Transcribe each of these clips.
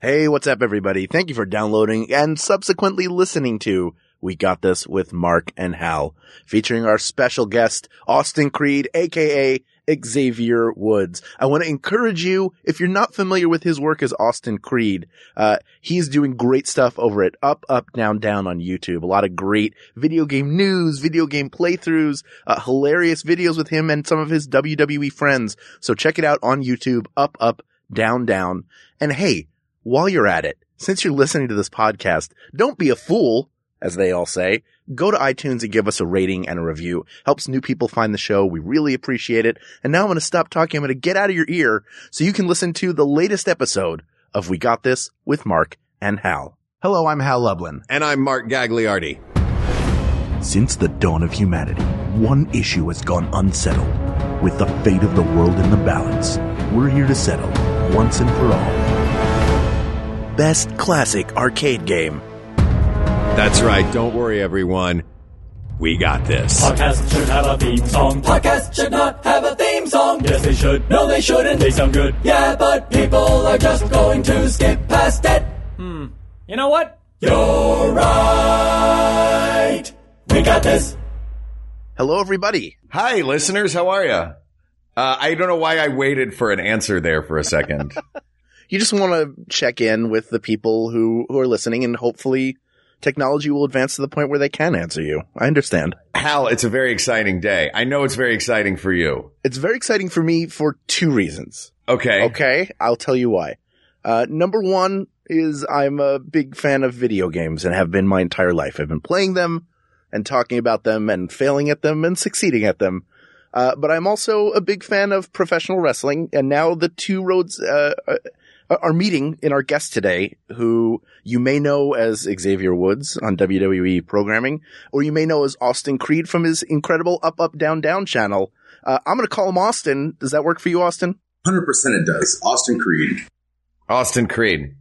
Hey, what's up everybody? Thank you for downloading and subsequently listening to We Got This with Mark and Hal, featuring our special guest, Austin Creed, aka Xavier Woods. I want to encourage you, if you're not familiar with his work as Austin Creed, uh, he's doing great stuff over at Up, Up, Down, Down on YouTube. A lot of great video game news, video game playthroughs, uh, hilarious videos with him and some of his WWE friends. So check it out on YouTube, Up, Up, Down, Down. And hey, while you're at it, since you're listening to this podcast, don't be a fool, as they all say. Go to iTunes and give us a rating and a review. Helps new people find the show. We really appreciate it. And now I'm going to stop talking. I'm going to get out of your ear so you can listen to the latest episode of We Got This with Mark and Hal. Hello, I'm Hal Lublin. And I'm Mark Gagliardi. Since the dawn of humanity, one issue has gone unsettled. With the fate of the world in the balance, we're here to settle once and for all. Best classic arcade game. That's right. Don't worry, everyone. We got this. Podcast should have a theme song. Podcast should not have a theme song. Yes, they should. No, they shouldn't. They sound good. Yeah, but people are just going to skip past it. Hmm. You know what? You're right. We got this. Hello, everybody. Hi, listeners. How are you? Uh, I don't know why I waited for an answer there for a second. You just want to check in with the people who, who are listening and hopefully technology will advance to the point where they can answer you. I understand. Hal, it's a very exciting day. I know it's very exciting for you. It's very exciting for me for two reasons. Okay. Okay. I'll tell you why. Uh, number one is I'm a big fan of video games and have been my entire life. I've been playing them and talking about them and failing at them and succeeding at them. Uh, but I'm also a big fan of professional wrestling and now the two roads, uh, are meeting in our guest today, who you may know as Xavier Woods on WWE programming, or you may know as Austin Creed from his incredible Up, Up, Down, Down channel. Uh, I'm going to call him Austin. Does that work for you, Austin? 100% it does. Austin Creed. Austin Creed.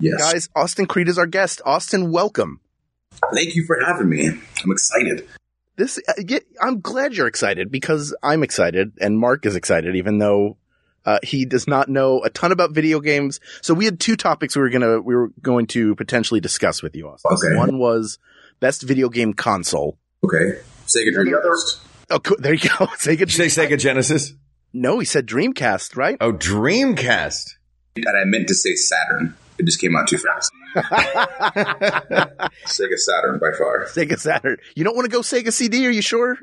Yes. Guys, Austin Creed is our guest. Austin, welcome. Thank you for having me. I'm excited. This, uh, I'm glad you're excited because I'm excited and Mark is excited, even though uh, he does not know a ton about video games. So we had two topics we were gonna we were going to potentially discuss with you. Austin. Okay. One was best video game console. Okay. Sega And the other- Dreamcast. Oh, cool. there you go. Sega. Did you say Sega Genesis? No, he said Dreamcast, right? Oh, Dreamcast. And I meant to say Saturn. It just came out too fast. Sega Saturn by far. Sega Saturn. You don't want to go Sega CD? Are you sure?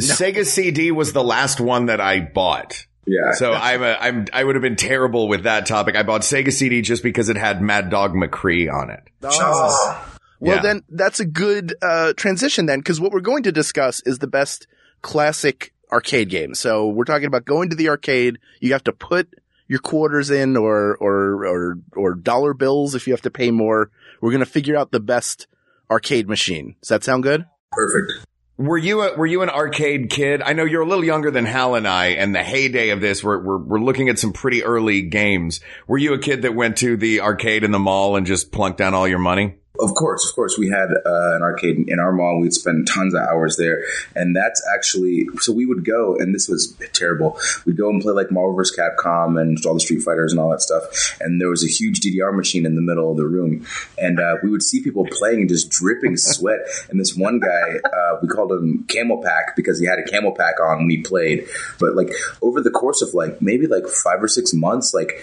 Sega CD was the last one that I bought. Yeah. So I'm a, I'm, I would have been terrible with that topic. I bought Sega CD just because it had Mad Dog McCree on it. Oh. Well, Yeah. then that's a good uh, transition then, because what we're going to discuss is the best classic arcade game. So we're talking about going to the arcade. You have to put your quarters in or or or or dollar bills if you have to pay more. We're going to figure out the best arcade machine. Does that sound good? Perfect. Were you a, were you an arcade kid? I know you're a little younger than Hal and I, and the heyday of this, we're, we're, we're looking at some pretty early games. Were you a kid that went to the arcade in the mall and just plunked down all your money? Of course, of course. We had uh, an arcade in our mall. We'd spend tons of hours there. And that's actually, so we would go, and this was terrible. We'd go and play like Marvel vs. Capcom and all the Street Fighters and all that stuff. And there was a huge DDR machine in the middle of the room. And uh, we would see people playing and just dripping sweat. And this one guy, uh, we called him Camel Pack because he had a camel pack on when he played. But like over the course of like maybe like five or six months, like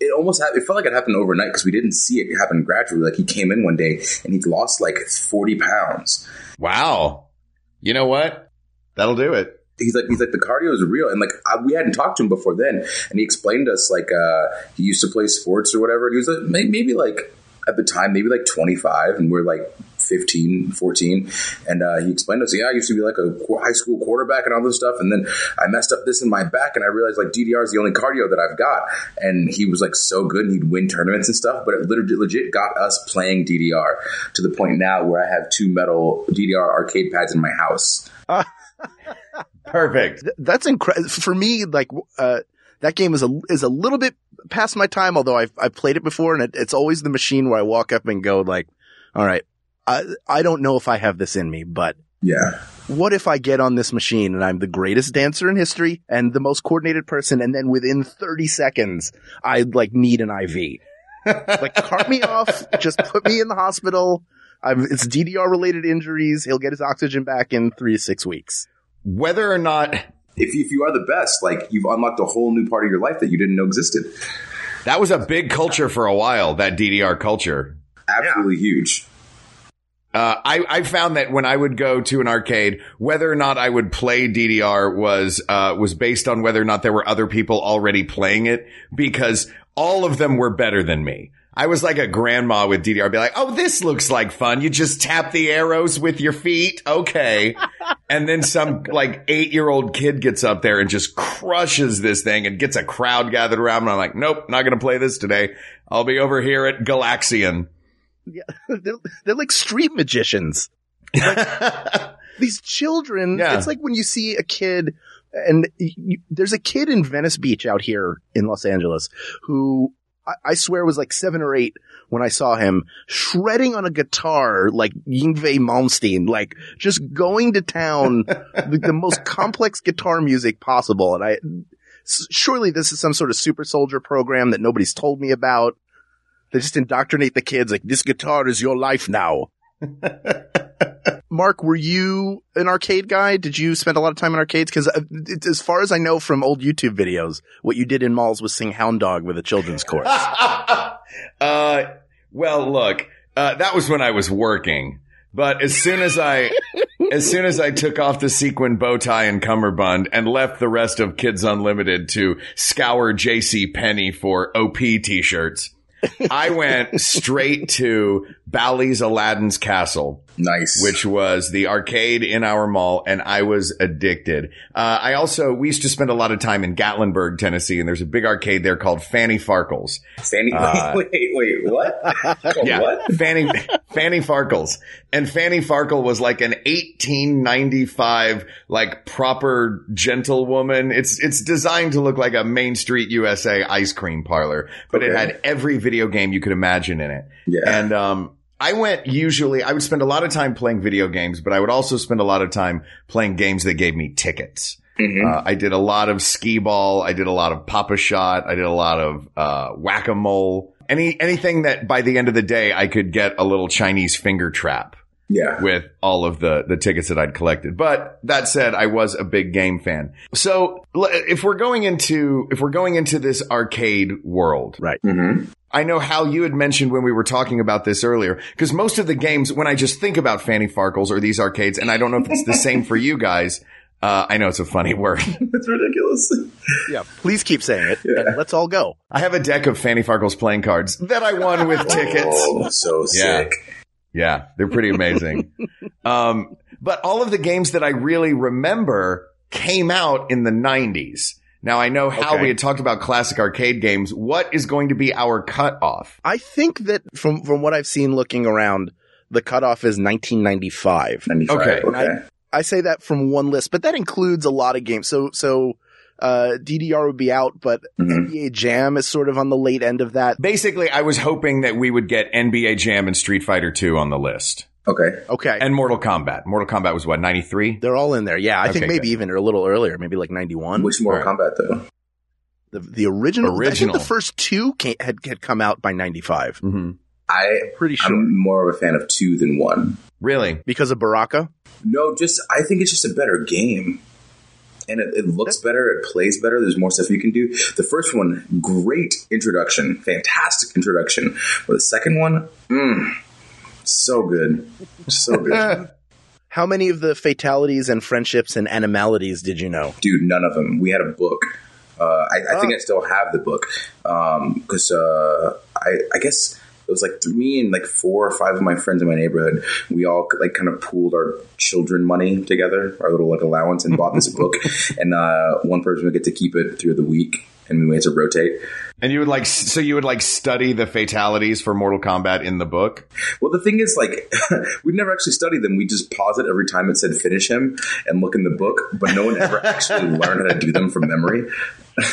it almost happened, it felt like it happened overnight because we didn't see it happen gradually. Like he came in one day and he'd lost like 40 pounds. Wow. You know what? That'll do it. He's like, he's like, the cardio is real. And like, I, we hadn't talked to him before then. And he explained to us like, uh, he used to play sports or whatever. And he was like, maybe like at the time, maybe like 25 and we're like 15, 14. And, uh, he explained to us, yeah, I used to be like a high school quarterback and all this stuff. And then I messed up this in my back and I realized like DDR is the only cardio that I've got. And he was like so good and he'd win tournaments and stuff, but it literally legit got us playing DDR to the point now where I have two metal DDR arcade pads in my house. Perfect. That's incredible for me. Like, uh, that game is a is a little bit past my time. Although I've I've played it before, and it, it's always the machine where I walk up and go like, "All right, I I don't know if I have this in me, but Yeah. what if I get on this machine and I'm the greatest dancer in history and the most coordinated person, and then within 30 seconds I like need an IV." like cart me off, just put me in the hospital. I've, it's DDR related injuries. He'll get his oxygen back in three to six weeks. Whether or not If, if you are the best, like you've unlocked a whole new part of your life that you didn't know existed. that was a big culture for a while, that DDR culture. Absolutely huge. Uh, I, I found that when I would go to an arcade, whether or not I would play DDR was, uh, was based on whether or not there were other people already playing it because all of them were better than me. I was like a grandma with DDR. I'd be like, Oh, this looks like fun. You just tap the arrows with your feet. Okay. and then some like eight year old kid gets up there and just crushes this thing and gets a crowd gathered around. And I'm like, Nope, not going to play this today. I'll be over here at Galaxian. Yeah, they're, they're like street magicians. Like, these children, Yeah. it's like when you see a kid and you, there's a kid in Venice Beach out here in Los Angeles who I, I swear was like seven or eight when I saw him shredding on a guitar like Yngwie Malmsteen, like just going to town with the most complex guitar music possible. And I, surely this is some sort of super soldier program that nobody's told me about. They just indoctrinate the kids like this guitar is your life now. Mark, were you an arcade guy? Did you spend a lot of time in arcades? Because as far as I know from old YouTube videos, what you did in malls was sing Hound Dog with a children's chorus. uh, well, look, uh, that was when I was working. But as soon as I, as soon as I took off the sequin bow tie and cummerbund and left the rest of Kids Unlimited to scour J.C. Penney for OP t-shirts, I went straight to Bally's Aladdin's Castle Nice. which was the arcade in our mall, and I was addicted. Uh, I also, we used to spend a lot of time in Gatlinburg, Tennessee, and there's a big arcade there called Fanny Farkles. Fanny. Uh, wait, wait, wait, what? Yeah, What? Fanny, Fanny Farkles. And Fanny Farkle was like an 1895, like proper gentlewoman. It's, it's designed to look like a Main Street USA ice cream parlor, but it had every video game you could imagine in it. Yeah. And, um, I went usually, I would spend a lot of time playing video games, but I would also spend a lot of time playing games that gave me tickets. Mhm. Uh, I did a lot of skee ball. I did a lot of Pop-A-Shot. I did a lot of uh, whack a mole. Any anything that by the end of the day I could get a little Chinese finger trap yeah. with all of the the tickets that I'd collected. But that said, I was a big game fan. So if we're going into if we're going into this arcade world, right. hmm I know how you had mentioned when we were talking about this earlier, because most of the games, when I just think about Fanny Farkles or these arcades, and I don't know if it's the same for you guys. Uh, I know it's a funny word. it's ridiculous. Yeah. Please keep saying it and let's all go. I have a deck of Fanny Farkles playing cards that I won with tickets. Oh, so sick. Yeah, they're pretty amazing. um, but all of the games that I really remember came out in the 90s. Now I know how Okay. we had talked about classic arcade games. What is going to be our cutoff? I think that from, from what I've seen looking around, the cutoff is 1995. 95. Okay. Okay. I say that from one list, but that includes a lot of games. So, so, uh, DDR would be out, but Mhm. NBA Jam is sort of on the late end of that. Basically, I was hoping that we would get NBA Jam and Street Fighter 2 on the list. Okay. Okay. And Mortal Kombat. Mortal Kombat was what, 93? They're all in there. Yeah. I think maybe good. even a little earlier, maybe like 91. Which Mortal Kombat though? the, the original, I Original. think the first two came, had, had come out by 95. Mm-hmm. I Pretty sure. I'm more of a fan of two than one. Really? because of Baraka. No, just I think it's just a better game. And it, it looks better, it plays better, there's more stuff you can do. The first one, great introduction, fantastic introduction. But the second one, mm, so good. So good. How many of the fatalities and friendships and animalities did you know? Dude, none of them. We had a book. Uh, I, I think Oh. I still have the book. Because uh, I, I guess it was like me and like four or five of my friends in my neighborhood. We all like kind of pooled our children money together, our little like allowance, and bought this book. And uh, one person would get to keep it through the week, and we had to rotate. And you would like, so you would like study the fatalities for Mortal Kombat in the book? Well, the thing is, like, we'd never actually studied them. We just pause it every time it said finish him and look in the book, but no one ever actually learned how to do them from memory.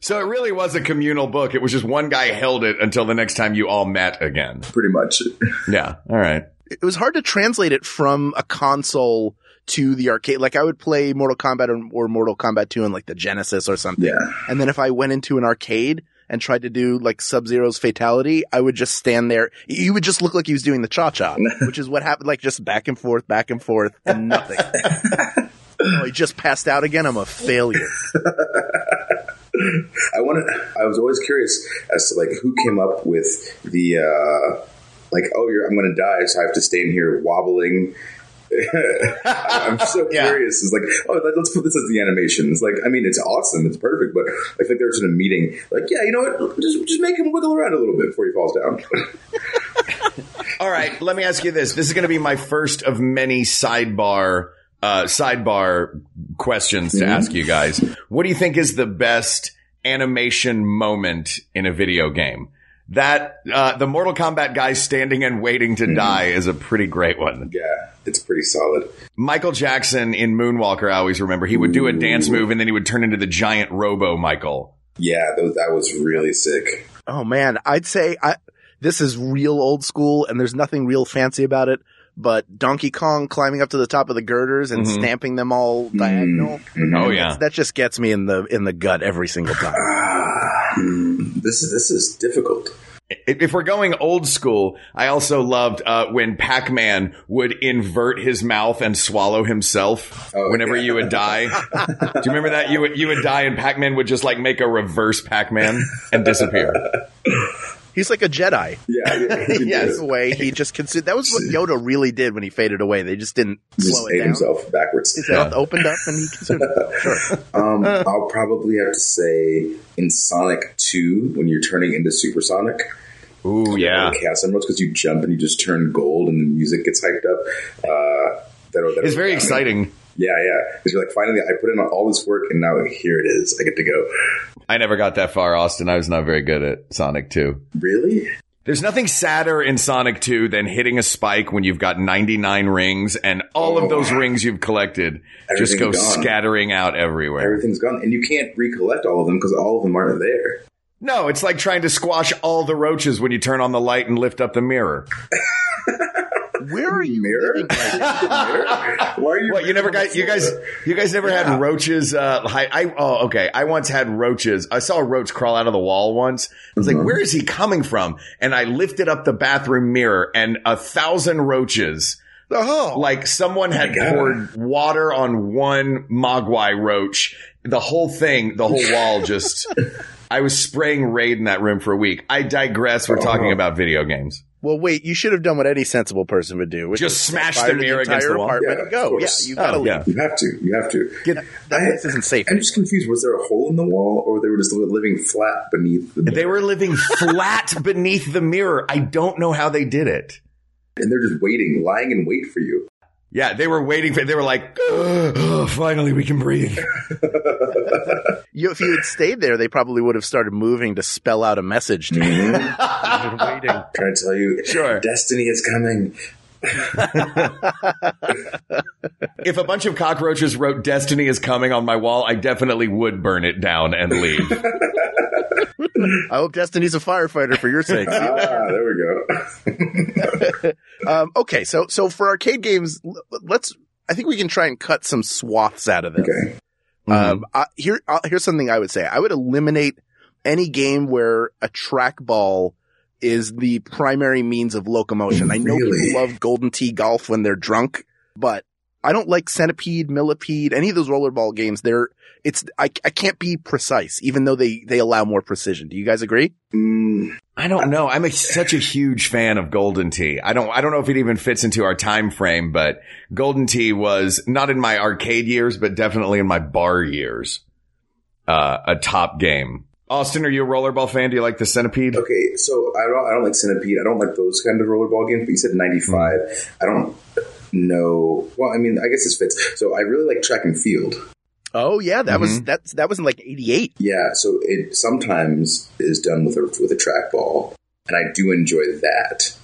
So it really was a communal book. It was just one guy held it until the next time you all met again. Pretty much. Yeah. All right. It was hard to translate it from a console to the arcade. Like I would play Mortal Kombat or, or Mortal Kombat 2 on like the Genesis or something. Yeah. And then if I went into an arcade, and tried to do like Sub Zero's fatality, I would just stand there. You would just look like he was doing the cha cha, which is what happened. Like just back and forth, back and forth, and nothing. oh, he just passed out again. I'm a failure. I wanted. I was always curious as to like who came up with the uh, like. Oh, you're. I'm going to die, so I have to stay in here wobbling. I'm so Yeah. curious. It's like, oh, let- let's put this as the animation. It's like, I mean, it's awesome, it's perfect, but I think there's in a meeting, like, yeah, you know what? Just just make him wiggle around a little bit before he falls down. All right, let me ask you this. This is going to be my first of many sidebar uh, sidebar questions to ask you guys. What do you think is the best animation moment in a video game? That uh, the Mortal Kombat guy standing and waiting to die is a pretty great one. yeah, it's pretty solid. Michael Jackson in Moonwalker, I always remember he would do a dance move and then he would turn into the giant Robo Michael. Yeah, those, that was really sick. Oh man, I'd say I, this is real old school and there's nothing real fancy about it, but Donkey Kong climbing up to the top of the girders and Mhm. stamping them all diagonal. Mhm. Oh yeah. That just gets me in the, in the gut every single time. Hmm, this is this is difficult. If we're going old school, I also loved uh, when Pac-Man would invert his mouth and swallow himself Oh, whenever yeah. you would die. Do you remember that? You would you would die and Pac-Man would just like make a reverse Pac-Man and disappear. He's like a Jedi. Yeah, yeah, he Yes. In a way, he just considered, that was what Yoda really did when he faded away. They just didn't just slow it down. himself backwards. His mouth opened up and he consumed. Sure. Um, I'll probably have to say in Sonic 2, when you're turning into Supersonic, Ooh yeah. the Chaos Emeralds, because you jump and you just turn gold and the music gets hyped up. Uh, that'll, that'll It's very yeah, exciting. Yeah, yeah. Because you're like, finally, I put in all this work and now here it is. I get to go. I never got that far, Austin. I was not very good at Sonic 2. Really? There's nothing sadder in Sonic 2 than hitting a spike when you've got 99 rings and all of oh, those rings you've collected just go gone. scattering out everywhere. Everything's gone. And you can't recollect all of them because all of them aren't there. No, it's like trying to squash all the roaches when you turn on the light and lift up the mirror. Where are you Mirror? living right? Mirror? Why are you? What you never got? You guys, you guys never had roaches. Uh, hi, I oh okay. I once had roaches. I saw a roach crawl out of the wall once. I was like, where is he coming from? And I lifted up the bathroom mirror, and a thousand roaches. Oh, Like someone had poured water on one mogwai roach. The whole thing, the whole wall just. I was spraying raid in that room for a week. I digress. We're talking about video games. Well, wait, you should have done what any sensible person would do. Which Just smash fire the to mirror against entire the wall. apartment Yeah, and go. of Yeah, course. you gotta Oh, leave. yeah. You have to. You have to. Get, that I- place isn't safe. I'm just confused. Was there a hole in the wall, or they were just living flat beneath the? They were living flat beneath the mirror. I don't know how they did it. and they're just waiting, lying in wait for you. Yeah, they were waiting for. They were like, "Oh, finally we can breathe." You, if you had stayed there, they probably would have started moving to spell out a message to you. You've been waiting. Trying to tell you, Sure. destiny is coming. If a bunch of cockroaches wrote "Destiny is coming" on my wall, I definitely would burn it down and leave. I hope Destiny's a firefighter for your sake. Ah, there we go. um, okay, so so for arcade games, let's. I think we can try and cut some swaths out of this. Okay. Um, I, here, uh, here's something I would say. I would eliminate any game where a trackball is the primary means of locomotion. I know Really? people love Golden Tee Golf when they're drunk, but I don't like Centipede, Millipede, any of those rollerball games. They're, it's, I, I can't be precise, even though they, they allow more precision. Do you guys agree? Mm, I don't know. I'm a, such a huge fan of Golden Tee. I don't. I don't know if it even fits into our time frame, but Golden Tee was not in my arcade years, but definitely in my bar years. Uh, a top game. Austin, are you a rollerball fan? Do you like the Centipede? okay, so I don't. I don't like Centipede. I don't like those kind of rollerball games. But you said '95. Hmm. I don't know. Well, I mean, I guess this fits. So I really like track and field. Oh yeah, that was, mm-hmm. that's, that was in like 88. Yeah, so it sometimes is done with a with a trackball, and I do enjoy that.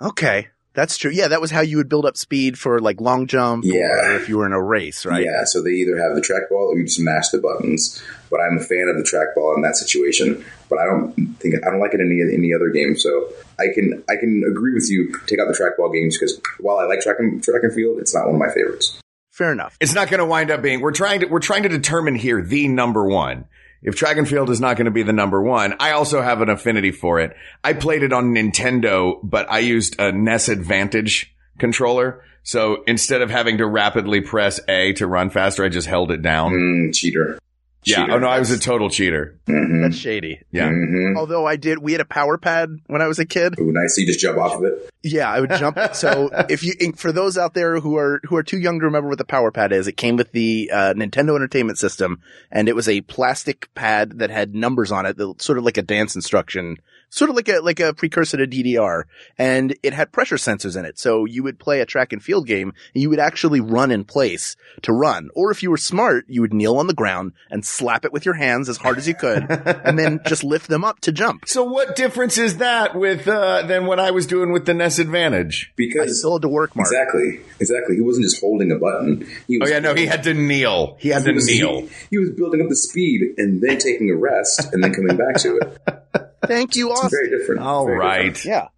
Okay. That's true. Yeah, that was how you would build up speed for like long jump Yeah. or if you were in a race, right? Yeah, so they either have the trackball or you just mash the buttons. But I'm a fan of the trackball in that situation. But I don't think I don't like it in any any other game. So I can I can agree with you. Take out the trackball games because while I like track and track and field, it's not one of my favorites. Fair enough. It's not going to wind up being. We're trying to. We're trying to determine here the number one. If track and field is not going to be the number one, I also have an affinity for it. I played it on Nintendo, but I used a NES Advantage controller. So instead of having to rapidly press A to run faster, I just held it down. Mm, cheater. Yeah. Cheater. Oh no, I was a total cheater. Mhm. That's shady. Yeah. Mhm. Although I did, we had a power pad when I was a kid. Ooh, nice. So you just jump off of it. Yeah, I would jump. so if you, for those out there who are, who are too young to remember what the power pad is, it came with the, uh, Nintendo Entertainment System and it was a plastic pad that had numbers on it, that, sort of like a dance instruction, sort of like a, like a precursor to DDR. And it had pressure sensors in it. So you would play a track and field game and you would actually run in place to run. Or if you were smart, you would kneel on the ground and slap it with your hands as hard as you could and then just lift them up to jump. So what difference is that with, uh, than what I was doing with the NES Advantage? Because I still had to work, Mark. exactly, exactly. He wasn't just holding a button. He Oh yeah, no, he had to kneel. He had he to was, kneel. He, he was building up the speed and then taking a rest and then coming back to it. Thank you, Austin. Very different. All Very right. Yeah.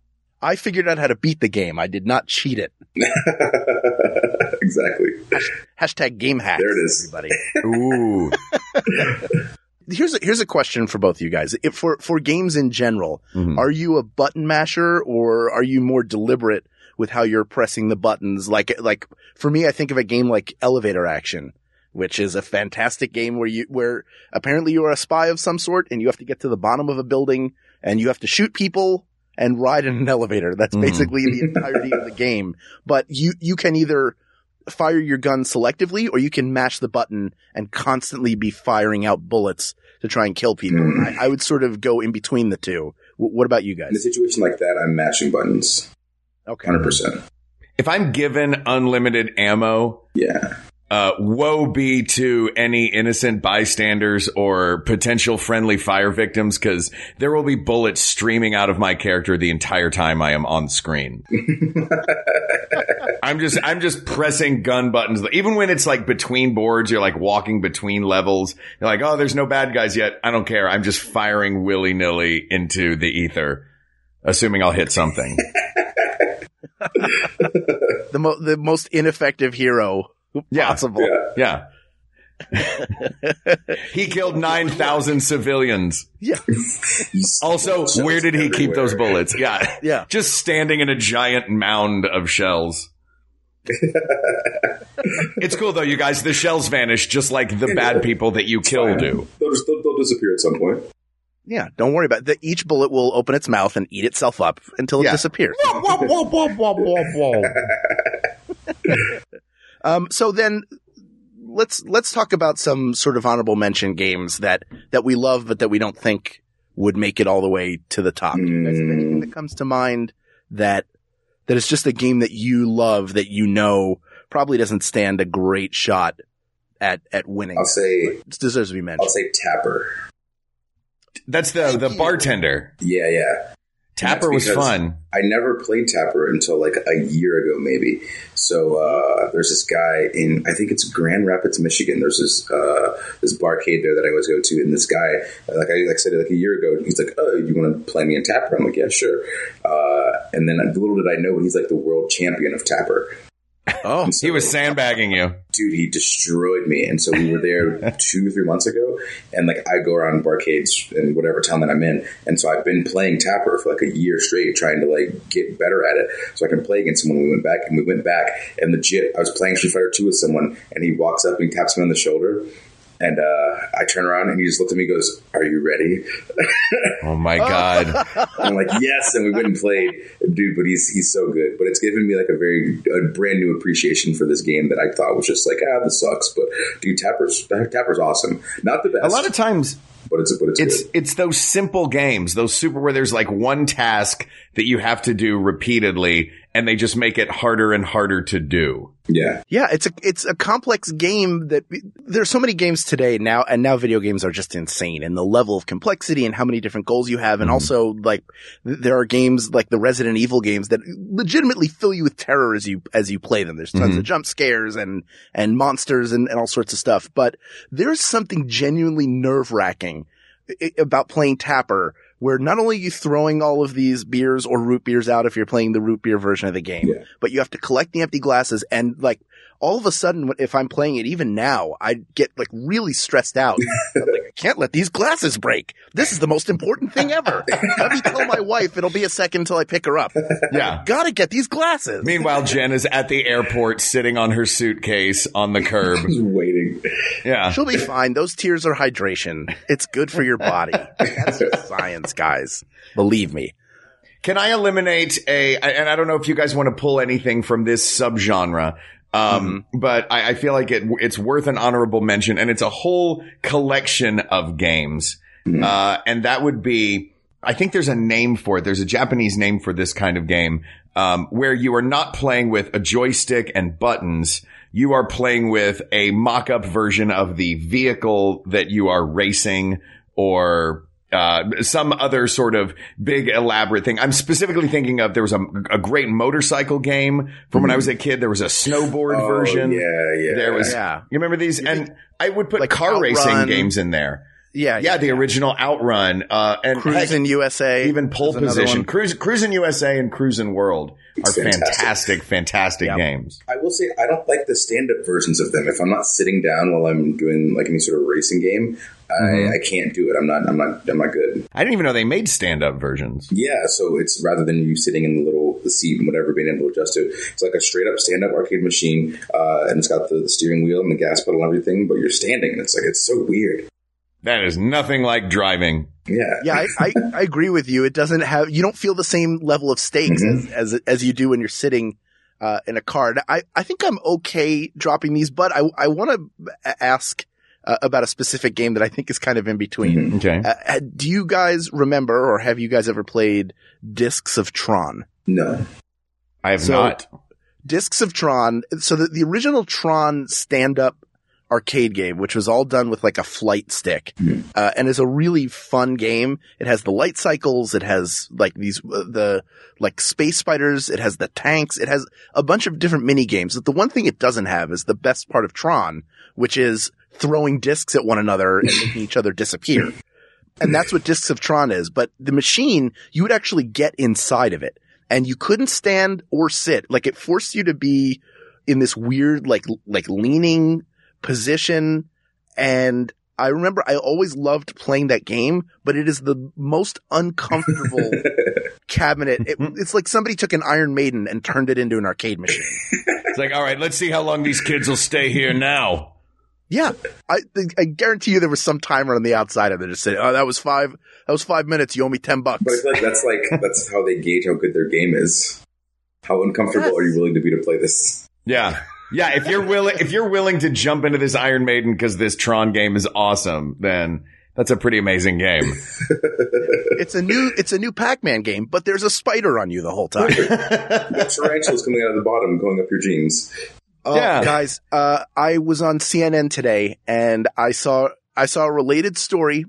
I figured out how to beat the game. I did not cheat it. exactly. Hashtag game hack. There it is. Everybody. Ooh. Here's a, here's a question for both of you guys. If for, for games in general, Mhm. are you a button masher or are you more deliberate with how you're pressing the buttons? Like, like for me, I think of a game like Elevator Action, which is a fantastic game where you, where apparently you are a spy of some sort and you have to get to the bottom of a building and you have to shoot people and ride in an elevator. That's Mhm. basically the entirety of the game. But you, you can either fire your gun selectively or you can mash the button and constantly be firing out bullets to try and kill people. Mm. I, I would sort of go in between the two. W- what about you guys? In a situation like that, I'm matching buttons. Okay. 100%. If I'm given unlimited ammo, Yeah. Uh, woe be to any innocent bystanders or potential friendly fire victims because there will be bullets streaming out of my character the entire time I am on screen. I'm just, I'm just pressing gun buttons. Even when it's like between boards, you're like walking between levels. You're like, oh, there's no bad guys yet. I don't care. I'm just firing willy nilly into the ether, assuming I'll hit something. The, mo- the most ineffective hero Yeah. possible. Yeah. Yeah. he killed 9,000 civilians. Yeah. Also, where did he keep those bullets? Yeah. Yeah. Just standing in a giant mound of shells. it's cool though, you guys. The shells vanish just like the bad people that you kill Fine. do. They'll, just, they'll, they'll disappear at some point. Yeah. Don't worry about it. The, each bullet will open its mouth and eat itself up until it Yeah. disappears. Um, so then let's, let's talk about some sort of honorable mention games that, that we love, but that we don't think would make it all the way to the top. Do you guys have anything that comes to mind that, that is just a game that you love that you know probably doesn't stand a great shot at, at winning? I'll say, It deserves to be mentioned. I'll say Tapper. That's the the bartender. Yeah, yeah. Tapper was fun. I never played Tapper until like a year ago, maybe. So uh, there's this guy in I think it's Grand Rapids, Michigan. There's this uh, this barcade there that I always go to, and this guy, like I like said like a year ago, he's like, "Oh, you want to play me in Tapper?" I'm like, "Yeah, sure." Uh, and then little did I know, he's like the world champion of Tapper. Oh, so- He was sandbagging you. dude, he destroyed me. And so we were there two or three months ago, and like I go around barcades in whatever town that I'm in, and so I've been playing Tapper for like a year straight, trying to like get better at it, so I can play against someone. We went back, and we went back, and legit, I was playing Street Fighter Two with someone, and he walks up and he taps me on the shoulder. And uh, I turn around and he just looked at me and goes, Are you ready? Oh my god. I'm like, Yes. And we went and played. Dude, but he's he's so good. But it's given me like a very a brand new appreciation for this game that I thought was just like, ah, this sucks. But dude, Tapper's Tapper's awesome. Not the best. A lot of times but it's but it's, it's good. it's those simple games, those super where there's like one task that you have to do repeatedly and they just make it harder and harder to do. Yeah. Yeah, it's a it's a complex game that there's so many games today now, and now video games are just insane, and the level of complexity and how many different goals you have, and Mhm. also like there are games like the Resident Evil games that legitimately fill you with terror as you as you play them. There's tons Mhm. of jump scares and and monsters and, and all sorts of stuff, but there's something genuinely nerve wracking about playing Tapper. Where not only are you throwing all of these beers or root beers out if you're playing the root beer version of the game, Yeah. but you have to collect the empty glasses and like all of a sudden if I'm playing it even now, I get like really stressed out. like can't let these glasses break. This is the most important thing ever. let me tell my wife it'll be a second until I pick her up. Yeah. Gotta get these glasses. Meanwhile, Jen is at the airport sitting on her suitcase on the curb. Just waiting. Yeah. She'll be fine. Those tears are hydration. It's good for your body. That's just science, guys. Believe me. Can I eliminate a, and I don't know if you guys want to pull anything from this subgenre, um, but I, I feel like it, it's worth an honorable mention and it's a whole collection of games. Uh, and that would be, I think there's a name for it. There's a Japanese name for this kind of game, um, where you are not playing with a joystick and buttons. You are playing with a mock-up version of the vehicle that you are racing or uh, some other sort of big elaborate thing. I'm specifically thinking of there was a, a great motorcycle game from when I was a kid. There was a snowboard Oh, version. yeah, yeah. There was, Yeah. you remember these? And I would put Like car racing games in there. Yeah. Yeah, the original Outrun, uh, and Cruis'n USA. even Pole Position, one. Cruise, Cruis'n USA and Cruis'n World are fantastic. fantastic, fantastic Yeah. games. I will say I don't like the stand-up versions of them. If I'm not sitting down while I'm doing like any sort of racing game, I, I can't do it. I'm not. I'm not. I'm not good. I didn't even know they made stand-up versions. Yeah, so it's rather than you sitting in the little the seat and whatever, being able to adjust to it. It's like a straight up stand up arcade machine, uh, and it's got the, the steering wheel and the gas pedal and everything. But you're standing, and it's like it's so weird. That is nothing like driving. Yeah, Yeah, I, I, I agree with you. It doesn't have, you don't feel the same level of stakes Mm-hmm. as, as, as you do when you're sitting, uh, in a car. And I, I think I'm okay dropping these, but I, I want to ask uh, about a specific game that I think is kind of in between. Okay. Uh, uh, do you guys remember or have you guys ever played Discs of Tron? no, I have So- not. Discs of Tron. So the, the original Tron stand up arcade game, which was all done with like a flight stick, uh, and is a really fun game. It has the light cycles. It has like these, uh, the like space spiders. It has the tanks. It has a bunch of different mini games. But the one thing it doesn't have is the best part of Tron, which is throwing discs at one another and making each other disappear. And that's what Discs of Tron is. But the machine, you would actually get inside of it and you couldn't stand or sit. Like it forced you to be in this weird, like, like leaning position. And I remember I always loved playing that game, but it is the most uncomfortable cabinet. It, it's like somebody took an Iron Maiden and turned it into an arcade machine. It's like, all right, let's see how long these kids will stay here now. Yeah. I, I guarantee you there was some timer on the outside of it that just said, Oh, that was five, that was five minutes. You owe me 10 bucks. but I feel like that's like that's how they gauge how good their game is. How uncomfortable are you willing to be to play this? Yeah. Yeah, if you're willing, if you're willing to jump into this Iron Maiden because this Tron game is awesome, then that's a pretty amazing game. It's a new, it's a new Pac-Man game, but there's a spider on you the whole time. Tarantulas coming out of the bottom, going up your jeans. Oh, Yeah. guys, uh, I was on CNN today and I saw, I saw a related story.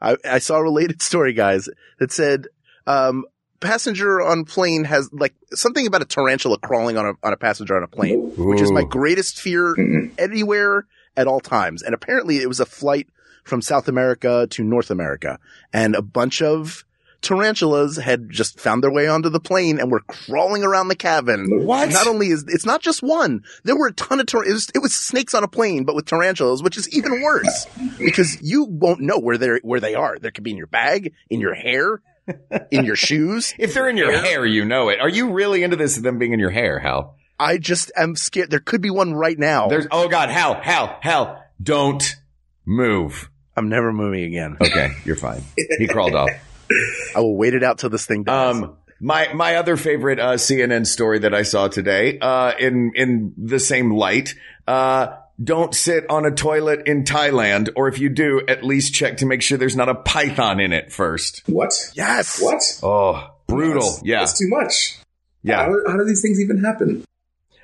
I, I saw a related story, guys, that said, um, passenger on plane has like something about a tarantula crawling on a, on a passenger on a plane, which is my greatest fear anywhere at all times. And apparently it was a flight from South America to North America and a bunch of tarantulas had just found their way onto the plane and were crawling around the cabin. What? Not only is it's not just one, there were a ton of tar- it, was, it was snakes on a plane, but with tarantulas, which is even worse because you won't know where they where they are. They could be in your bag, in your hair, in your shoes. If they're in your hair, you know it. Are you really into this? Them being in your hair, Hal? I just am scared. There could be one right now. There's. Oh God, Hal, Hal, Hal! Don't move. I'm never moving again. Okay, you're fine. He crawled off. I will wait it out till this thing dies. Um, my my other favorite uh, CNN story that I saw today, uh, in in the same light, uh, don't sit on a toilet in Thailand, or if you do, at least check to make sure there's not a python in it first. What? yes. What? Oh, brutal! That's, Yeah, that's too much. yeah. How, how do these things even happen?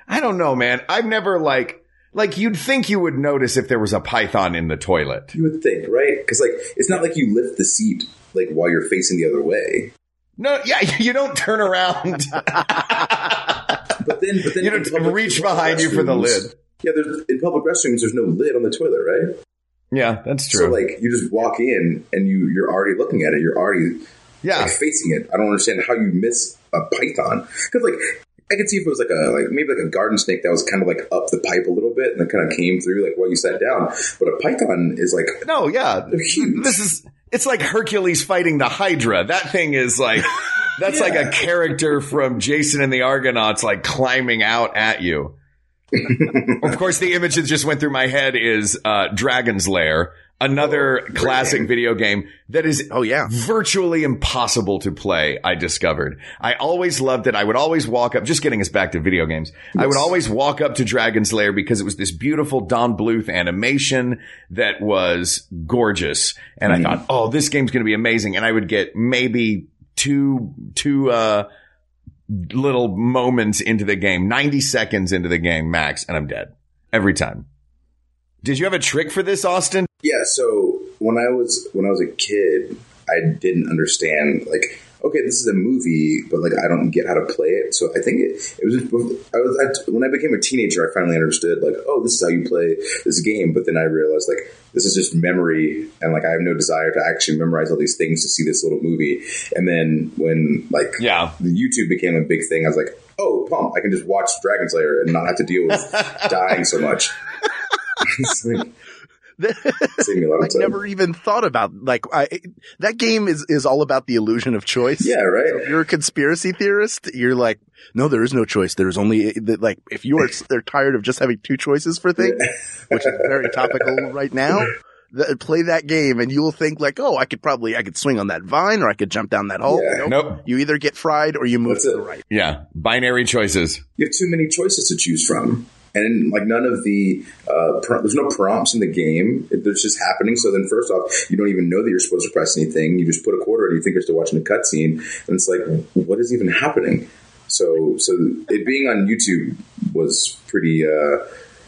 I don't know, man. I've never like like you'd think you would notice if there was a python in the toilet. You would think, right? Because like it's not like you lift the seat like while you're facing the other way. No, yeah, you don't turn around. But then, but then you don't reach behind you for the lid. Yeah, there's in public restrooms. There's no lid on the toilet, right? Yeah, that's true. So like you just walk in and you you're already looking at it. You're already yeah, like facing it. I don't understand how you miss a python because like I could see if it was like a like maybe like a garden snake that was kind of like up the pipe a little bit and then kind of came through like while you sat down. But a python is like No, yeah. This is it's like Hercules fighting the Hydra. That thing is like that's like a character from Jason and the Argonauts like climbing out at you. of course, the image that just went through my head is uh, Dragon's Lair, another classic game. video game that is Oh yeah. virtually impossible to play, I discovered. I always loved it. I would always walk up, just getting us back to video games. I would always walk up to Dragon's Lair because it was this beautiful Don Bluth animation that was gorgeous. And I thought, oh, this game's going to be amazing. And I would get maybe two, two, uh, little moments into the game, 90 seconds into the game max, and I'm dead every time. Did you have a trick for this, Austin? Yeah, so when I was when I was a kid, I didn't understand like okay, this is a movie, but like I don't get how to play it. So I think it, it was I was I, when I became a teenager, I finally understood like oh, this is how you play this game. But then I realized like this is just memory, and like I have no desire to actually memorize all these things to see this little movie. And then when like Yeah. the YouTube became a big thing, I was like. Oh, pump! I can just watch Dragon's Lair and not have to deal with dying so much. It's like- I never even thought about like I, that game is is all about the illusion of choice. Yeah, right. If you're a conspiracy theorist, you're like, no, there is no choice. There's only like if you are they're tired of just having two choices for things, which is very topical right now. th- play that game and you'll think like, oh, I could probably I could swing on that vine or I could jump down that hole. Yeah. Nope. Nope. You either get fried or you move That's to it. the right. Yeah. Binary choices. you have too many choices to choose from. And like none of the, uh, pr- there's no prompts in the game. It, it's just happening. So then first off, you don't even know that you're supposed to press anything. You just put a quarter and you think you're still watching a cutscene. And it's like, what is even happening? So, so it being on YouTube was pretty, uh,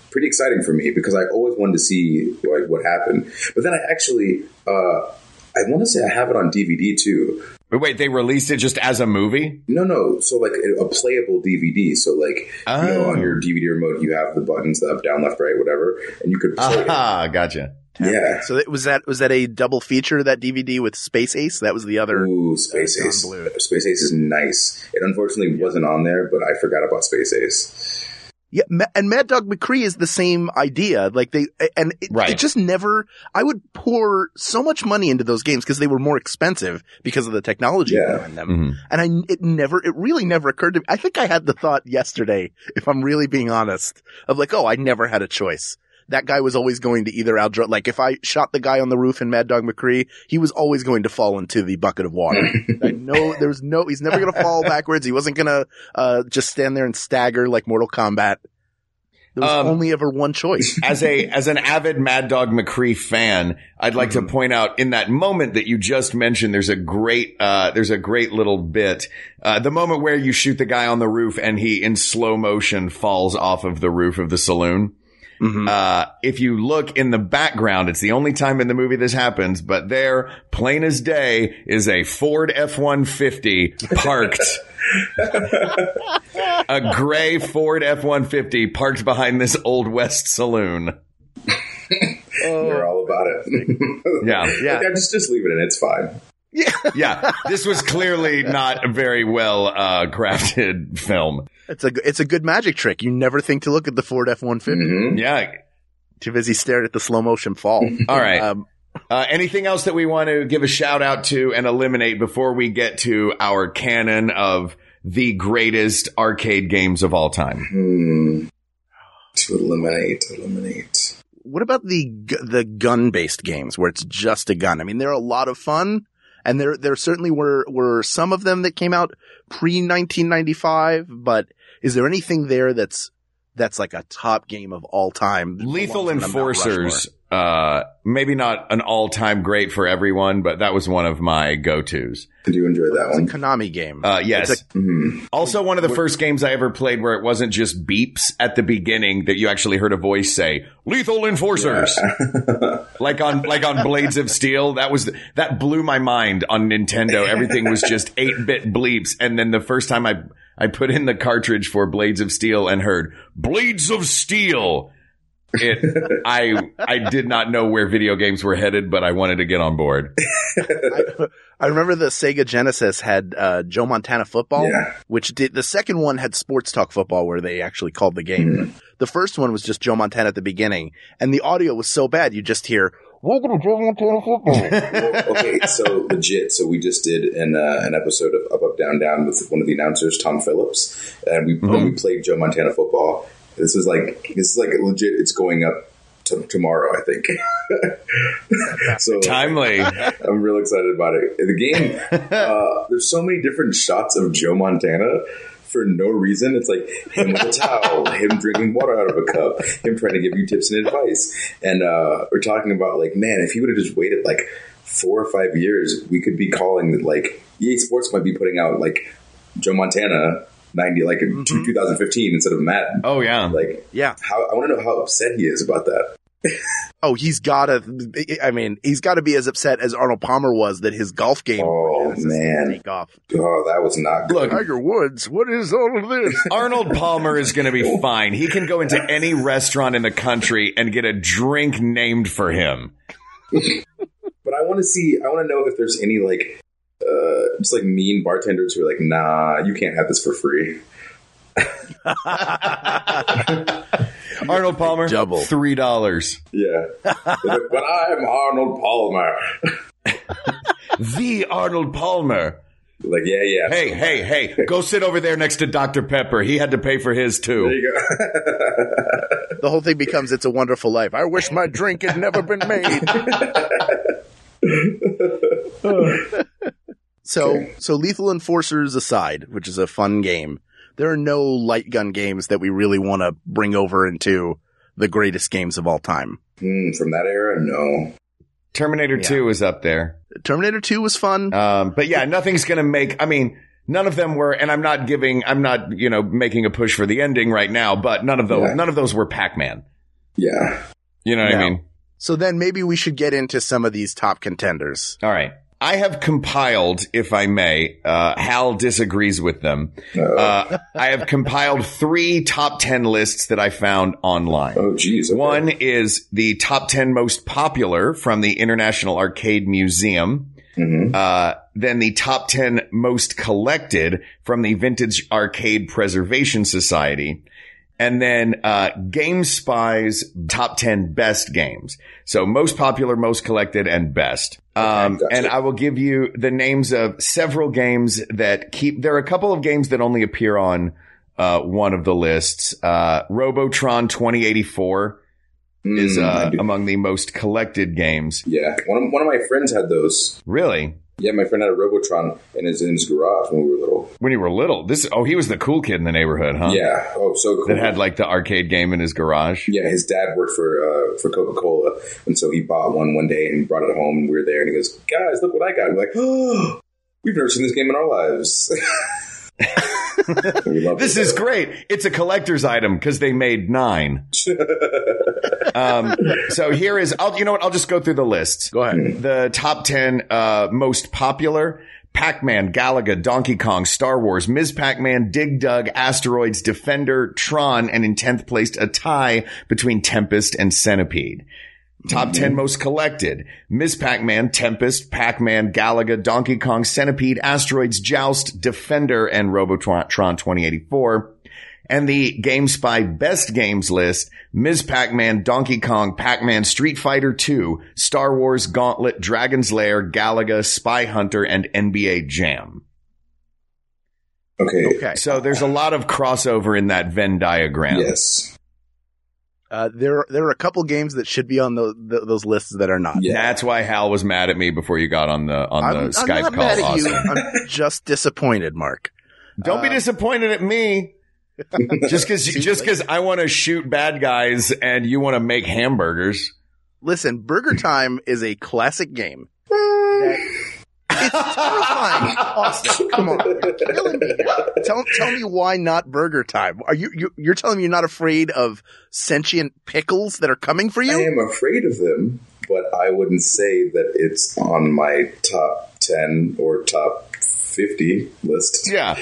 pretty exciting for me because I always wanted to see like what happened. But then I actually, uh, I want to say I have it on DVD too. But wait, they released it just as a movie? No, no. So like a, a playable DVD. So like you know, Oh. on your DVD remote, you have the buttons, up, down, left, right, whatever, and you could play it. Ah, gotcha. Yeah. So that, was that was that a double feature that DVD with Space Ace? That was the other. Ooh, Space Don Ace. Bluth. Space Ace is nice. It unfortunately wasn't on there, but I forgot about Space Ace. Yeah, and Mad Dog McCree is the same idea. Like they, and it, Right. it just never, I would pour so much money into those games because they were more expensive because of the technology Yeah. behind them. Mhm. And I, it never, it really never occurred to me. I think I had the thought yesterday, if I'm really being honest, of like, oh, I never had a choice. That guy was always going to either outdraw, like if I shot the guy on the roof in Mad Dog McCree, he was always going to fall into the bucket of water. I know there was no, he's never going to fall backwards. He wasn't going to, uh, just stand there and stagger like Mortal Kombat. There was Um, only ever one choice. as a as an avid Mad Dog McCree fan, I'd like to point out in that moment that you just mentioned, there's a great uh, there's a great little bit. Uh, the moment where you shoot the guy on the roof and he in slow motion falls off of the roof of the saloon. Mhm. Uh, if you look in the background, it's the only time in the movie this happens, but there, plain as day, is a Ford F-150 parked. a gray Ford F-150 parked behind this Old West saloon. They're all about it. Yeah. Yeah. Just just leave it in. It's fine. Yeah. yeah. This was clearly not a very well, uh, crafted film. It's a, it's a good magic trick. You never think to look at the Ford F-150. Mhm. Yeah. Too busy staring at the slow motion fall. All right. Um, Uh, anything else that we want to give a shout out to and eliminate before we get to our canon of the greatest arcade games of all time? Hmm. To eliminate, eliminate. what about the the gun based games where it's just a gun? I mean, they're a lot of fun, and there there certainly were were some of them that came out pre 1995. But is there anything there that's that's like a top game of all time? Lethal Belongs on the Mount Enforcers, uh, maybe not an all time great for everyone, but that was one of my go tos. I do enjoy that Rushmore. one. A Konami game. Uh, yes. It's Mhm. Also, one of the first games I ever played where it wasn't just beeps at the beginning that you actually heard a voice say "Lethal Enforcers," like on like on Blades of Steel. That was that blew my mind on Nintendo. Everything was just eight bit bleeps, and then the first time I I put in the cartridge for Blades of Steel and heard Blades of Steel. It, I, I did not know where video games were headed, but I wanted to get on board. I, I remember the Sega Genesis had uh, Joe Montana football, Yeah. which did the second one had Sports Talk football where they actually called the game. The first one was just Joe Montana at the beginning, and the audio was so bad you just hear "Welcome to Joe Montana football." okay, so legit. So we just did an uh, an episode of Up Up Down Down with one of the announcers, Tom Phillips, and we when we played Joe Montana football. This is like this is like legit. It's going up to tomorrow, I think. so Timely. I'm real excited about it. The game, uh, there's so many different shots of Joe Montana for no reason. It's like him with a towel, him drinking water out of a cup, him trying to give you tips and advice. And uh, we're talking about like, man, if he would have just waited like four or five years, we could be calling like EA Sports might be putting out like Joe Montana. 90 like in two mm-hmm. 2015 instead of Madden. Oh yeah. Like yeah. how I want to know how upset he is about that. Oh, he's gotta. I mean, he's got to be as upset as Arnold Palmer was that his golf game. Oh, man. take off. Oh, that was not good. Look, Tiger Woods, what is all of this? Arnold Palmer is going to be fine. He can go into any restaurant in the country and get a drink named for him. But I want to see. I want to know if there's any like, uh, just like mean bartenders who are like, "Nah, you can't have this for free." Arnold Palmer, Double. three dollars. Yeah, like, but I'm Arnold Palmer. The Arnold Palmer. like, yeah, yeah. Hey, hey, hey! Go sit over there next to Dr. Pepper. He had to pay for his there too. you go. The whole thing becomes "It's a Wonderful Life." I wish my drink had never been made. So, so Lethal Enforcers aside, which is a fun game, there are no light gun games that we really want to bring over into the greatest games of all time. Hmm, from that era, no. Terminator Yeah. 2 is up there. Terminator 2 was fun. Um, but yeah, nothing's going to make, I mean, none of them were, and I'm not giving, I'm not, you know, making a push for the ending right now, but none of those, Yeah. none of those were Pac-Man. Yeah, You know what I mean? so then maybe we should get into some of these top contenders. All right. I have compiled, if I may, uh, Hal disagrees with them. Uh, I have compiled three top 10 lists that I found online. oh, geez. okay. One is the top 10 most popular from the International Arcade Museum. Mhm. Uh, then the top 10 most collected from the Vintage Arcade Preservation Society. And then, uh, GameSpy's top 10 best games. So most popular, most collected, and best. Um, gotcha. and I will give you the names of several games that keep, there are a couple of games that only appear on, uh, one of the lists. Uh, Robotron 2084 is, Hmm, uh, among the most collected games. yeah, one of, one of my friends had those. Really? Yeah, my friend had a Robotron in his in his garage when we were little. When you were little, this, oh, he was the cool kid in the neighborhood, huh? Yeah. Oh, so cool. That had like the arcade game in his garage. Yeah, his dad worked for uh, for Coca Cola, and so he bought one one day and brought it home. And we were there, and he goes, "Guys, look what I got!" And we're like, "Oh, we've never seen this game in our lives." This is great. It's a collector's item because they made nine. um, so here is, I'll, you know what? I'll just go through the list. Go ahead. The top 10, uh, most popular. Pac-Man, Galaga, Donkey Kong, Star Wars, Ms. Pac-Man, Dig Dug, Asteroids, Defender, Tron, and in 10th place, a tie between Tempest and Centipede. Top 10 most collected. Ms. Pac-Man, Tempest, Pac-Man, Galaga, Donkey Kong, Centipede, Asteroids, Joust, Defender, and Robotron 2084. And the GameSpy Best Games list, Ms. Pac-Man, Donkey Kong, Pac-Man, Street Fighter 2, Star Wars, Gauntlet, Dragon's Lair, Galaga, Spy Hunter, and NBA Jam. okay. Okay. So there's a lot of crossover in that Venn diagram. Yes. Uh, there, there are a couple games that should be on the, the, those lists that are not. Yeah. That's why Hal was mad at me before you got on the on I'm, the I'm Skype not call. mad at you. I'm just disappointed, Mark. Don't be Uh, disappointed at me. just because just because I want to shoot bad guys and you want to make hamburgers. Listen, Burger Time is a classic game. It's terrifying. Austin, come on, you're killing me. Tell tell me why not Burger Time? Are you, you you're telling me you're not afraid of sentient pickles that are coming for you? I am afraid of them but I wouldn't say that it's on my top 10 or top 50 list. Yeah.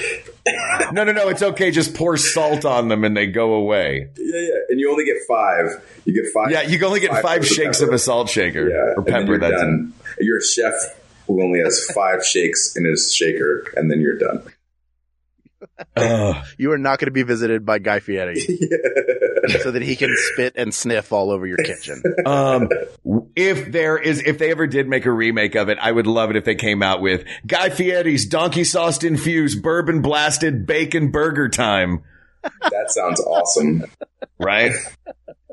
No, no, no. It's okay. Just pour salt on them and they go away. Yeah, yeah. And you only get five. You get five. Yeah, you can only get five, of shakes pepper. of a salt shaker Yeah, or and pepper. you're That's done. You're a chef who only has five shakes in his shaker, and then you're done. Ugh. You are not going to be visited by Guy Fieri so that he can spit and sniff all over your kitchen. Um, if there is, if they ever did make a remake of it, I would love it if they came out with Guy Fieri's donkey sauce infused bourbon blasted bacon burger time. That sounds awesome. Right.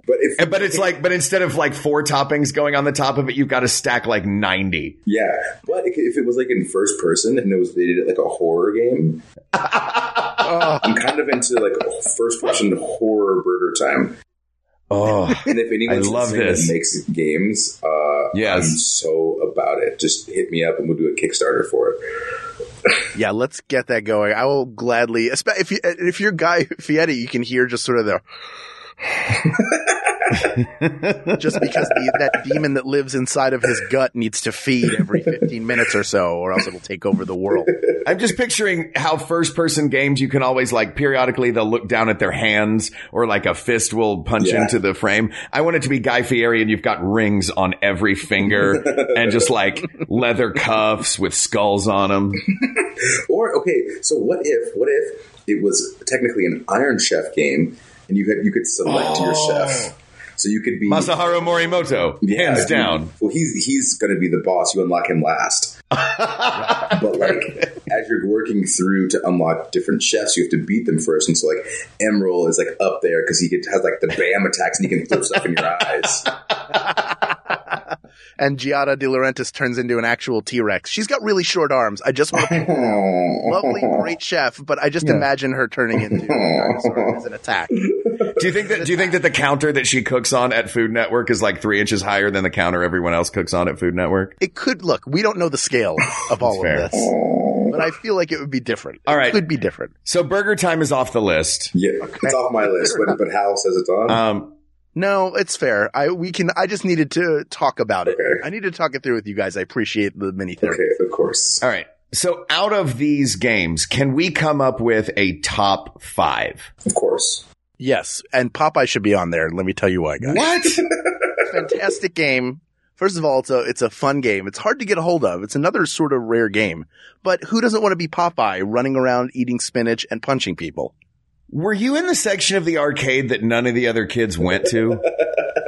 But if but it's like, but instead of like four toppings going on the top of it, you've got to stack like 90. yeah, but if it was like in first person and it was they did it like a horror game, I'm kind of into like first person horror burger time. Oh, And if anyone I love this. that makes games, uh, Yes. I'm so about it. Just hit me up and we'll do a Kickstarter for it. Yeah, let's get that going. I will gladly, if you, if you're Guy Fieri, you can hear just sort of the, just because the, that demon that lives inside of his gut needs to feed every 15 minutes or so, or else it'll take over the world. I'm just picturing how first person games you can always like periodically they'll look down at their hands or like a fist will punch Yeah. into the frame. I want it to be Guy Fieri and you've got rings on every finger and just like leather cuffs with skulls on them. Or okay, so what if what if it was technically an Iron Chef game and you had you could select your chef, oh. So you could be Masaharu Morimoto, Yeah, hands dude. down. Well, he's he's going to be the boss. You unlock him last. but like as you're working through to unlock different chefs, you have to beat them first. And so like Emeril is like up there because he could, has like the bam attacks and he can throw stuff in your eyes. And Giada De Laurentiis turns into an actual T-Rex. She's got really short arms. I just want to lovely, great chef, but I just imagine her turning into a dinosaur as an attack. Do you think that do you think that the counter that she cooks on at Food Network is like three inches higher than the counter everyone else cooks on at Food Network? It could look. We don't know the scale of all fair. of this, but I feel like it would be different. All right. it could be different. So Burger Time is off the list. Yeah, it's off my list, but, but Hal says it's on. Um, No, it's fair. I we can. I just needed to talk about it. Okay. I need to talk it through with you guys. I appreciate the mini therapy. okay, of course. all right. So out of these games, can we come up with a top five? Of course. Yes, and Popeye should be on there. Let me tell you why, guys. What? fantastic game. First of all, it's a it's a fun game. It's hard to get a hold of. It's another sort of rare game. But who doesn't want to be Popeye running around eating spinach and punching people? Were you in the section of the arcade that none of the other kids went to?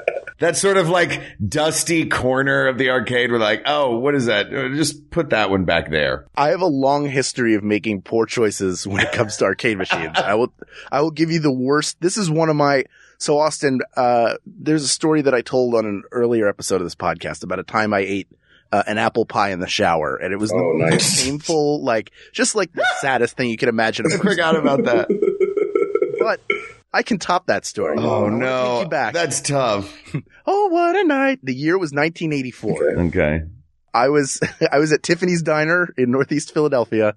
that sort of like dusty corner of the arcade where like, oh, what is that? Uh, Just put that one back there. I have a long history of making poor choices when it comes to arcade machines. I will I will give you the worst. This is one of my so Austin, uh, there's a story that I told on an earlier episode of this podcast about a time I ate uh, an apple pie in the shower, and it was Oh, the most nice. painful, like just like the saddest thing you could imagine. I forgot about that. but I can top that story. I Oh wanna no, take you back. that's tough. oh, what a night! The year was 1984. Okay. Okay. I was I was at Tiffany's Diner in Northeast Philadelphia,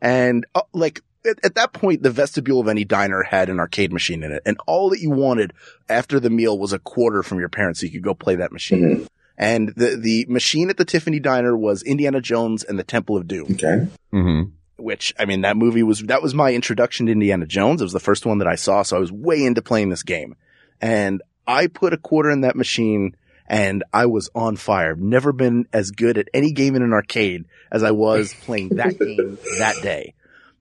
and uh, like at, at that point, the vestibule of any diner had an arcade machine in it, and all that you wanted after the meal was a quarter from your parents, so you could go play that machine. Mhm. And the the machine at the Tiffany Diner was Indiana Jones and the Temple of Doom, Okay. hmm which I mean that movie was that was my introduction to Indiana Jones. It was the first one that I saw, so I was way into playing this game, and I put a quarter in that machine and I was on fire. I've never been as good at any game in an arcade as I was playing that game that day.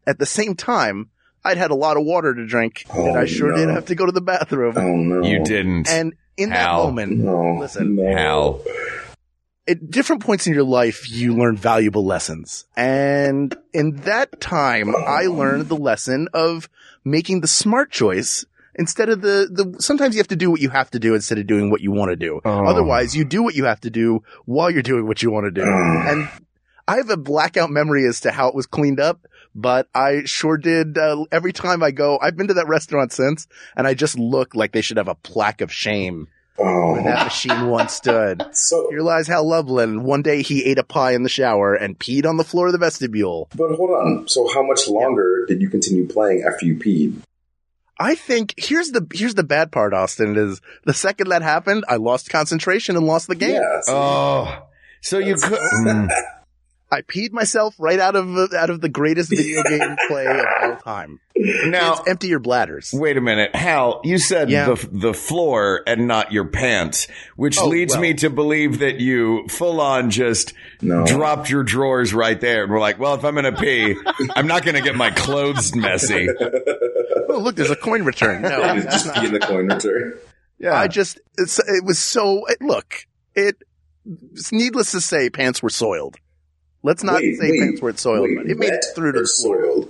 At the same time, I'd had a lot of water to drink and Oh, I sure no. did have to go to the bathroom. Oh no. You didn't. And in that moment, No. Listen. no. Hal. At different points in your life, you learn valuable lessons. And in that time, I learned the lesson of making the smart choice instead of the, the, sometimes you have to do what you have to do instead of doing what you want to do. Oh. Otherwise, you do what you have to do while you're doing what you want to do. and I have a blackout memory as to how it was cleaned up, but I sure did. Uh, every time I go, I've been to that restaurant since, and I just look like they should have a plaque of shame Oh. where that machine once stood. So, Here lies Hal Lublin. One day he ate a pie in the shower and peed on the floor of the vestibule. but hold on. So, how much longer did you continue playing after you peed? I think here's the here's the bad part, Austin, is the second that happened, I lost concentration and lost the game. Yeah. so- Oh, so you could. Mm. I peed myself right out of out of the greatest video game play of all time. Now, It's empty your bladders. Wait a minute, Hal. You said Yeah. the the floor and not your pants, which Oh, leads well. me to believe that you full on just No. dropped your drawers right there and were like, "Well, if I'm gonna pee, I'm not gonna get my clothes messy." Oh, look, there's a coin return. No, Just- not- in the coin return. Yeah, I just it's, it was so. It, look, it. It's needless to say, pants were soiled. Let's not Wait, say wait, pants weren't soiled. Wait, but it made it through to the floor. soiled.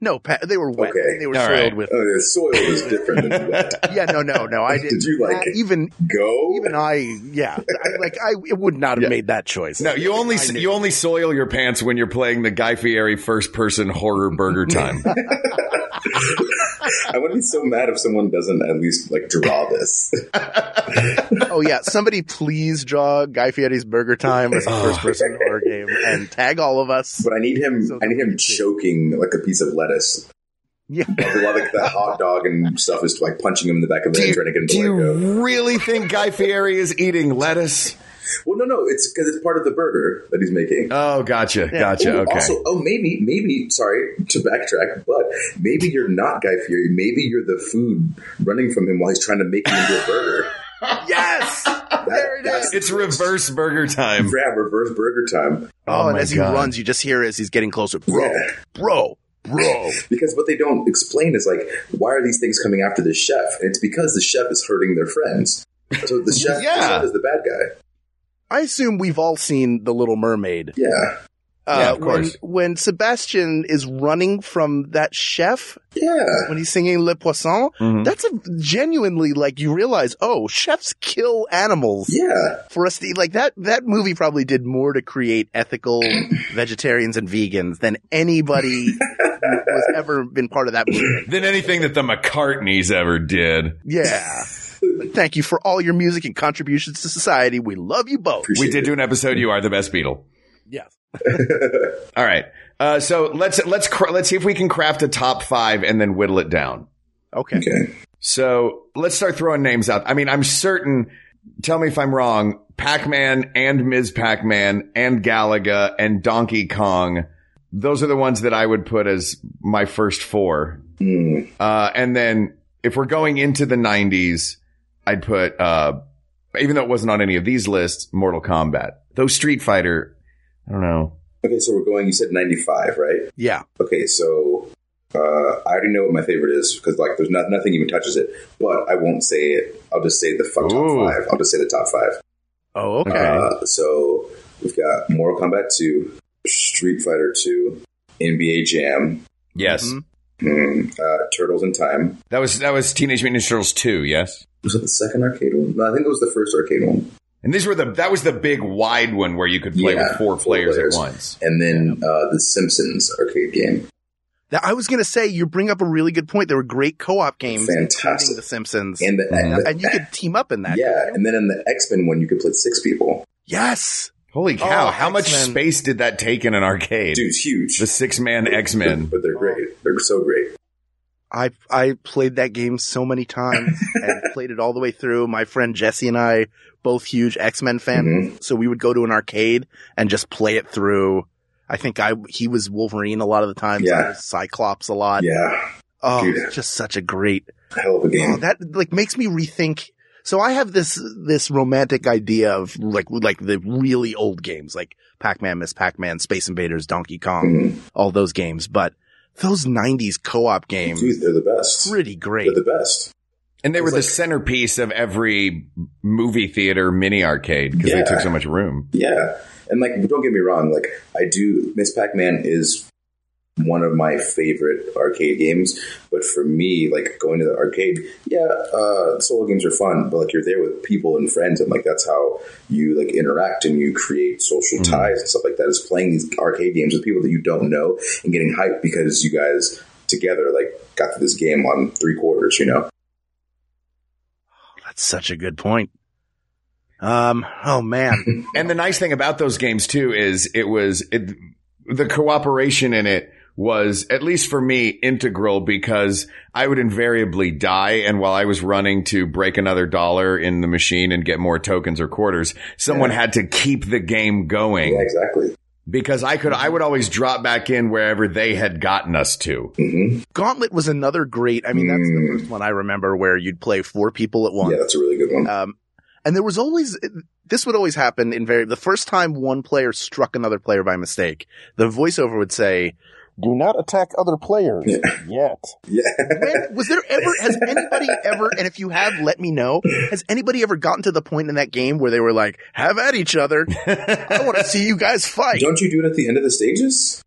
No, pa- they were wet. Okay. They were All soiled right. with. Oh, the soil is different than wet. Yeah, no, no, no. I Did didn't. you, like, uh, even Go. even I? Yeah, I, like I it would not have Yeah. made that choice. no, you only you only soil your pants when you're playing the Guy Fieri first person horror burger time. I would be so mad if someone doesn't at least like draw this. Oh yeah, somebody please draw Guy Fieri's Burger Time as a Oh. first person horror game and tag all of us. But I need him. So I need him choking like a piece of lettuce. Yeah. While like the hot dog and stuff is like punching him in the back of the head, trying to get him to do let go. you really think Guy Fieri is eating lettuce? Well, no, no, it's because it's part of the burger that he's making. Oh, gotcha, gotcha. Oh, Okay. Also, oh, maybe, maybe. Sorry to backtrack, but maybe you're not Guy Fieri. Maybe you're the food running from him while he's trying to make it into a burger. Yes. That, There it that's- is. it's reverse burger time. Yeah, reverse burger time. Oh, and oh my as he runs, you just hear as he's getting closer, bro, Yeah. bro, bro. Because what they don't explain is like, why are these things coming after the chef? And it's because the chef is hurting their friends. So the chef, Yeah. the chef is the bad guy. I assume we've all seen The Little Mermaid. Yeah, Uh, Yeah, of course. when Sebastian is running from that chef yeah. when he's singing Le Poisson, Mhm. that's a genuinely like you realize, oh, chefs kill animals Yeah, for us to. Like that, that movie probably did more to create ethical vegetarians and vegans than anybody who has ever been part of that movie. Than anything that the McCartneys ever did. Yeah. Thank you for all your music and contributions to society. We love you both. Appreciate We did it. do an episode. You are the best Beatle. Yes. All right. Uh, so let's let's cr- let's see if we can craft a top five and then whittle it down. Okay. Okay. So let's start throwing names out. I mean, I'm certain. Tell me if I'm wrong. Pac-Man and Ms. Pac-Man and Galaga and Donkey Kong. Those are the ones that I would put as my first four. Hmm. Uh, and then if we're going into the 90s, I'd put, uh, even though it wasn't on any of these lists, Mortal Kombat. Though Street Fighter, I don't know. Okay, so we're going. You said ninety-five, right? Yeah. Okay, so uh, I already know what my favorite is because like there's not, nothing even touches it. But I won't say it. I'll just say the f- top five. I'll just say the top five. Oh, okay. Okay. Uh, so we've got Mortal Kombat 2, Street Fighter 2, NBA Jam, Yes. Mhm. mm, uh, Turtles in Time. That was, that was Teenage Mutant Ninja Turtles 2, yes? Was it the second arcade one? No, I think it was the first arcade one. And these were the, that was the big wide one where you could play Yeah, with four four players, players. at once. And then uh, the Simpsons arcade game. That- I was going to say, you bring up a really good point. There were great co-op games, Fantastic. The Simpsons. And the, Mhm. the- and you could team up in that. yeah, couldn't and then in the X Men one, you could play six people. Yes. Holy cow. Oh, how much X-Men. space did that take in an arcade? Dude, it's huge. The six man X Men. But they're great. They're so great. I I played that game so many times and played it all the way through. My friend Jesse and I, both huge X Men fans, Mm-hmm. so we would go to an arcade and just play it through. I think I he was Wolverine a lot of the times. Yeah. Cyclops a lot. Yeah, Oh, Dude. just such a great. hell of a Oh, game. that like makes me rethink. So I have this this romantic idea of like like the really old games like Pac Man, Miss Pac Man, Space Invaders, Donkey Kong, Mhm. all those games, but those '90s co-op games, Dude, they're the best. pretty great. They're the best. And they were It's the like- centerpiece of every movie theater mini arcade because they took so much room. Yeah, and like, don't get me wrong. Like, I do. Miss Pac Man is one of my favorite arcade games. But for me, like going to the arcade, yeah, uh, solo games are fun. But like, you're there with people and friends, and like that's how you like interact and you create social Mm-hmm. ties and stuff like that. Is playing these arcade games with people that you don't know and getting hyped because you guys together like got to this game on three quarters. You know. That's such a good point. Um, oh man. And the nice thing about those games too is it was it, the cooperation in it was, at least for me, integral because I would invariably die. And while I was running to break another dollar in the machine and get more tokens or quarters, someone had to keep the game going Yeah, exactly. because I could, I would always drop back in wherever they had gotten us to. Gauntlet was another great. I mean, that's the Mm. first one I remember where you'd play four people at once. Yeah, that's a really good one. Um, and there was always, this would always happen in very, the first time one player struck another player by mistake, the voiceover would say, do not attack other players yet. yeah. When, was there ever, has anybody ever, and if you have, let me know, has anybody ever gotten to the point in that game where they were like, have at each other? I want to see you guys fight. Don't you do it at the end of the stages?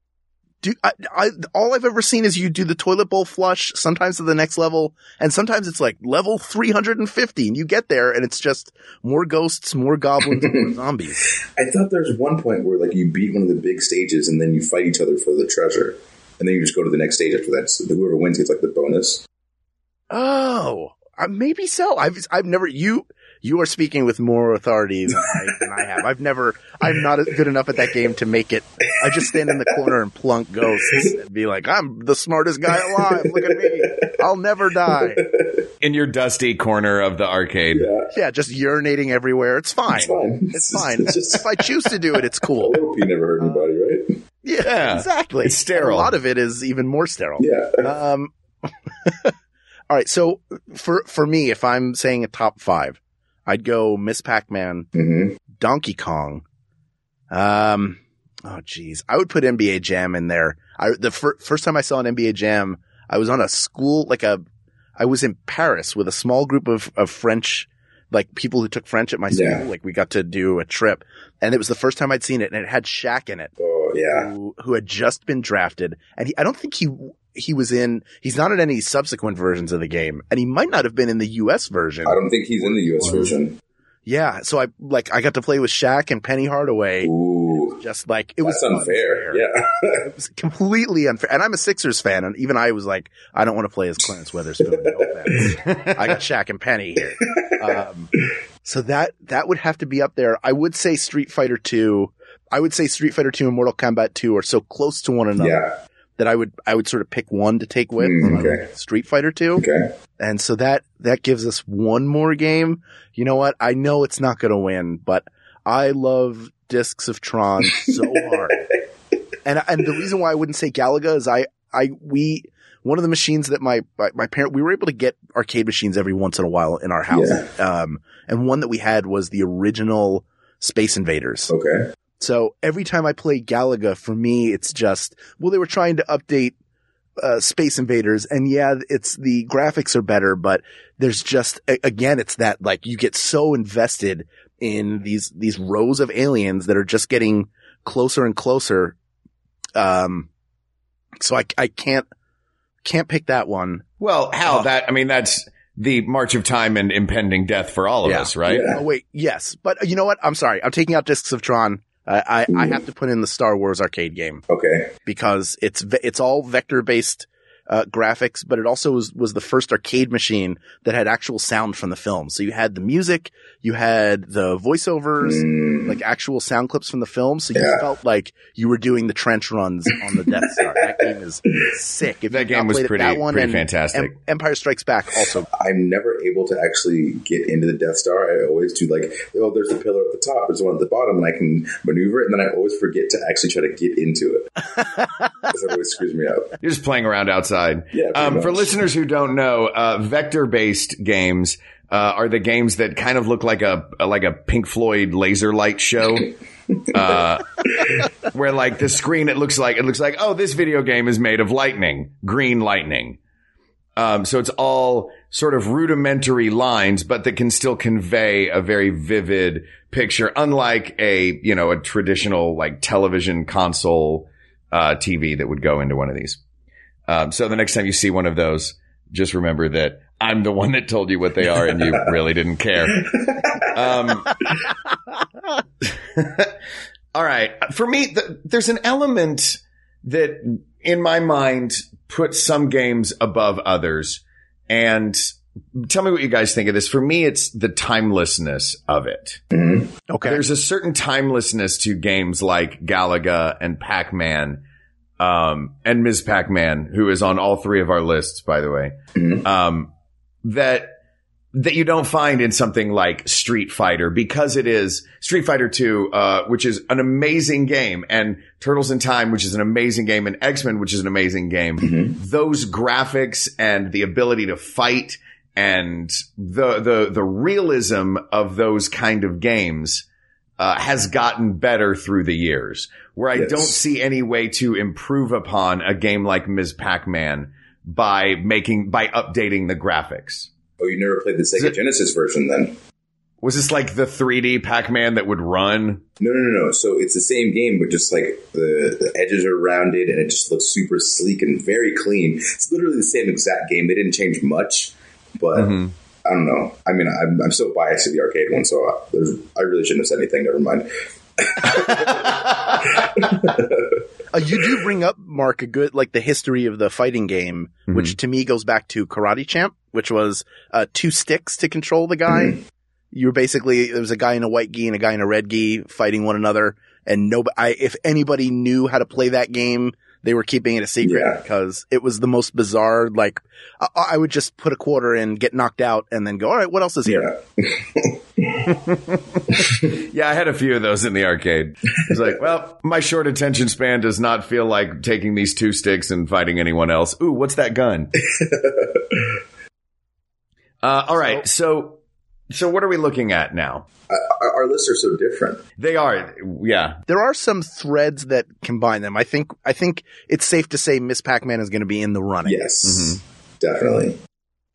Do I, I all I've ever seen is you do the toilet bowl flush sometimes to the next level and sometimes it's like level 350 and you get there and it's just more ghosts, more goblins, more zombies. I thought there was one point where like you beat one of the big stages and then you fight each other for the treasure, and then you just go to the next stage after that. So whoever wins gets like the bonus. Oh, uh, maybe so. I've I've never you you are speaking with more authority than I, than I have. I've never I'm not good enough at that game to make it. I just stand in the corner and plunk ghosts and be like, I'm the smartest guy alive. Look at me. I'll never die. In your dusty corner of the arcade. Yeah, Yeah, just urinating everywhere. It's fine. it's fine. It's fine. It's just if I choose to do it, it's cool. I hope you never hurt anybody, right? Yeah, Yeah. exactly. It's sterile. And a lot of it is even more sterile. Yeah. Um, all right. So for, for me, if I'm saying a top five, I'd go Miss Pac-Man, hmm Donkey Kong. Um, oh geez, I would put NBA Jam in there. I, the fir- first time I saw an NBA Jam, I was on a school, like a, I was in Paris with a small group of, of French, like people who took French at my school. Yeah. Like we got to do a trip and it was the first time I'd seen it and it had Shaq in it Oh yeah. who, who had just been drafted. And he, I don't think he, he was in, he's not in any subsequent versions of the game. And he might not have been in the US version. I don't think he's in the U.S. version. Yeah. So I, like, I got to play with Shaq and Penny Hardaway. Ooh, Just like, it was that's unfair. Yeah. It was completely unfair. And I'm a Sixers fan. And even I was like, I don't want to play as Clarence Weatherspoon. No. I got Shaq and Penny here. Um, so that, that would have to be up there. I would say Street Fighter 2. I would say Street Fighter 2 and Mortal Kombat 2 are so close to one another yeah. That I would I would sort of pick one to take with Mm, okay. like Street Fighter 2 Okay. and so that that gives us one more game. You know what? I know it's not going to win, but I love Discs of Tron so hard. And and the reason why I wouldn't say Galaga is I I we one of the machines that my my, my parent we were able to get arcade machines every once in a while in our house. Um and one that we had was the original Space Invaders. Okay. So every time I play Galaga, for me, it's just, well, they were trying to update, uh, Space Invaders. And yeah, it's the graphics are better, but there's just, a- again, it's that like you get so invested in these, these rows of aliens that are just getting closer and closer. Um, so I, I can't, can't pick that one. Well, how Oh. that, I mean, that's the march of time and impending death for all of Yeah. us, right? Yeah. Oh wait, yes, but you know what? I'm sorry. I'm taking out Discs of Tron. I, I, I hmm. have to put in the Star Wars arcade game. Okay. because it's it's all vector based uh, graphics, but it also was was the first arcade machine that had actual sound from the film. So you had the music, you had the voiceovers, Mm, like actual sound clips from the film. So you Yeah. felt like you were doing the trench runs on the Death Star. that game is sick. If That you've game was played it, pretty- that one pretty and fantastic. Em- Empire Strikes Back also. I'm never able to actually get into the Death Star. I always do like, oh, there's a pillar at the top, there's one at the bottom, and I can maneuver it, and then I always forget to actually try to get into it. Because that always screws me up. You're just playing around outside. Yeah, Um, for listeners who don't know, uh, vector-based games uh, are the games that kind of look like a like a Pink Floyd laser light show. Uh, where like the screen, it looks like it looks like oh, this video game is made of lightning, green lightning. Um, so it's all sort of rudimentary lines, but that can still convey a very vivid picture, unlike a you know a traditional like television console uh, TV that would go into one of these. Um, so the next time you see one of those, just remember that I'm the one that told you what they are, and you really didn't care. Um, all right, for me, th- there's an element that, in my mind, puts some games above others, and tell me what you guys think of this. For me, it's the timelessness of it. Okay. There's a certain timelessness to games like Galaga and Pac-Man. Um, and Ms. Pac-Man, who is on all three of our lists, by the way, um, that that you don't find in something like Street Fighter because it is Street Fighter 2, uh, which is an amazing game and Turtles in Time, which is an amazing game and X-Men, which is an amazing game. Those graphics and the ability to fight and the, the, the realism of those kind of games, uh, has gotten better through the years where I Yes. don't see any way to improve upon a game like Ms. Pac-Man by making, by updating the graphics. Oh, you never played the Sega it- Genesis version then? Was this like the 3D Pac-Man that would run? No, no, no, no. So it's the same game, but just like the, the edges are rounded and it just looks super sleek and very clean. It's literally the same exact game. They didn't change much, but Mm-hmm. I don't know. I mean, I'm, I'm so biased to the arcade one, so I, I really shouldn't have said anything. Never mind. Uh, you do bring up, Mark, a good, like the history of the fighting game, which to me goes back to Karate Champ, which was, uh, two sticks to control the guy. You were basically, there was a guy in a white gi and a guy in a red gi fighting one another. And no, I, if anybody knew how to play that game, they were keeping it a secret Yeah. because it was the most bizarre, like, I, I would just put a quarter in, get knocked out, and then go, all right, what else is here? Yeah. Yeah, I had a few of those in the arcade. It's like, well, my short attention span does not feel like taking these two sticks and fighting anyone else. Ooh, what's that gun? uh, all right. So, so what are we looking at now? Our, our lists are so different. They are, yeah. There are some threads that combine them. I think, I think it's safe to say Miss Pac-Man is going to be in the running. Yes, Mm-hmm. definitely.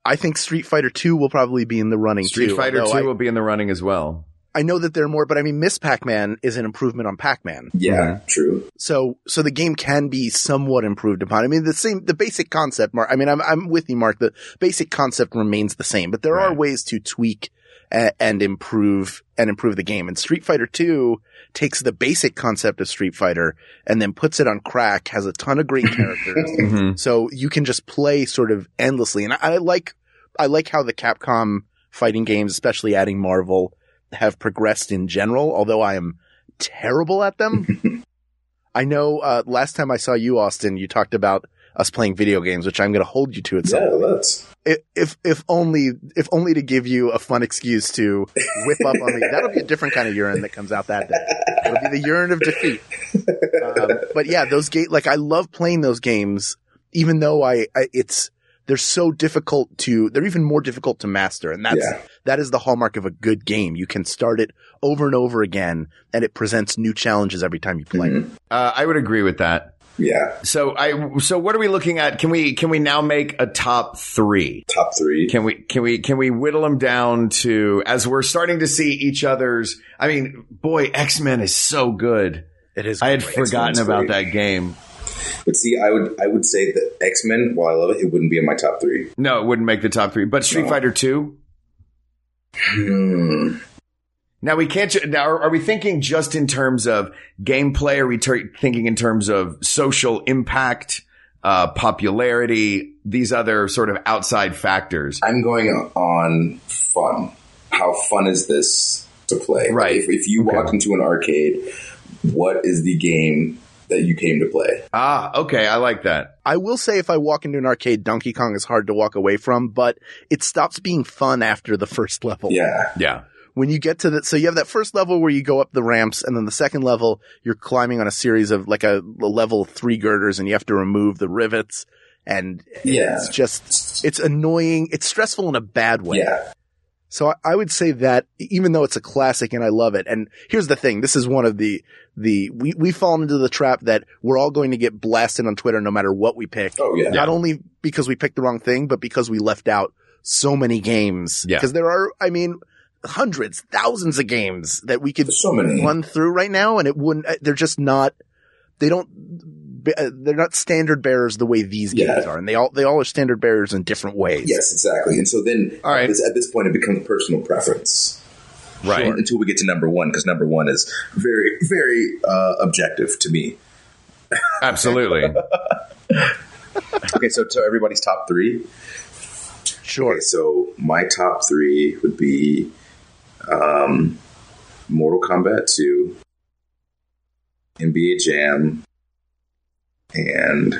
I think Street Fighter 2 will probably be in the running Street too. Fighter although 2 will be in the running as well. I, I know that there are more, but I mean, Miss Pac-Man is an improvement on Pac-Man. Yeah, true. So, so the game can be somewhat improved upon. I mean, the same, the basic concept, Mark. I mean, I'm, I'm with you, Mark. The basic concept remains the same, but there are ways to tweak a, and improve and improve the game. And Street Fighter 2 takes the basic concept of Street Fighter and then puts it on crack, has a ton of great characters. Mm-hmm. So you can just play sort of endlessly. And I, I like, I like how the Capcom fighting games, especially adding Marvel, have progressed in general, although I am terrible at them. I know, uh, last time I saw you, Austin, you talked about us playing video games, which I'm going to hold you to at some Yeah, point. let's. If, if, if only, if only to give you a fun excuse to whip up on me. That'll be a different kind of urine that comes out that day. It'll be the urine of defeat. Um, but yeah, those game, like I love playing those games, even though I, I, it's, they're so difficult to, they're even more difficult to master. And that's, Yeah. that is the hallmark of a good game. You can start it over and over again and it presents new challenges every time you play. Mhm. Uh, I would agree with that. Yeah, So I, so what are we looking at? Can we, can we now make a top three? top three. Can we, can we, can we whittle them down to, as we're starting to see each other's, I mean, boy, X-Men is so good. It is. I had forgotten X-Men's about great. that game. But see, I would I would say that X Men, while I love it, it wouldn't be in my top three. No, it wouldn't make the top three, but Street No. Fighter 2. Hmm. Now we can't, ju- now are, are we thinking just in terms of gameplay? Are we ter- thinking in terms of social impact, uh, popularity, these other sort of outside factors? I'm going on fun. How fun is this to play? Right. If, if you Okay. walked into an arcade, what is the game that you came to play? Ah, okay. I like that. I will say if I walk into an arcade, Donkey Kong is hard to walk away from, but it stops being fun after the first level. Yeah. Yeah. When you get to the, so you have that first level where you go up the ramps and then the second level, you're climbing on a series of like a, a level three girders and you have to remove the rivets and Yeah. it's just, it's annoying. It's stressful in a bad way. Yeah. So I, I would say that even though it's a classic and I love it, and here's the thing, this is one of the, the, we, we've fallen into the trap that we're all going to get blasted on Twitter no matter what we pick. Oh yeah. Not only because we picked the wrong thing, but because we left out so many games. Yeah. Because there are, I mean, hundreds, thousands of games that we could so run through right now and it wouldn't, uh, they're just not, they don't, uh, they're not standard bearers the way these games are. And they all, they all are standard bearers in different ways. Yes, exactly. And so then All right. at, this, at this point, it becomes personal preference. Right. Until we get to number one, because number one is very, very uh, objective to me. Absolutely. Okay, so to everybody's top three. Sure. Okay, so my top three would be um, Mortal Kombat 2, NBA Jam, and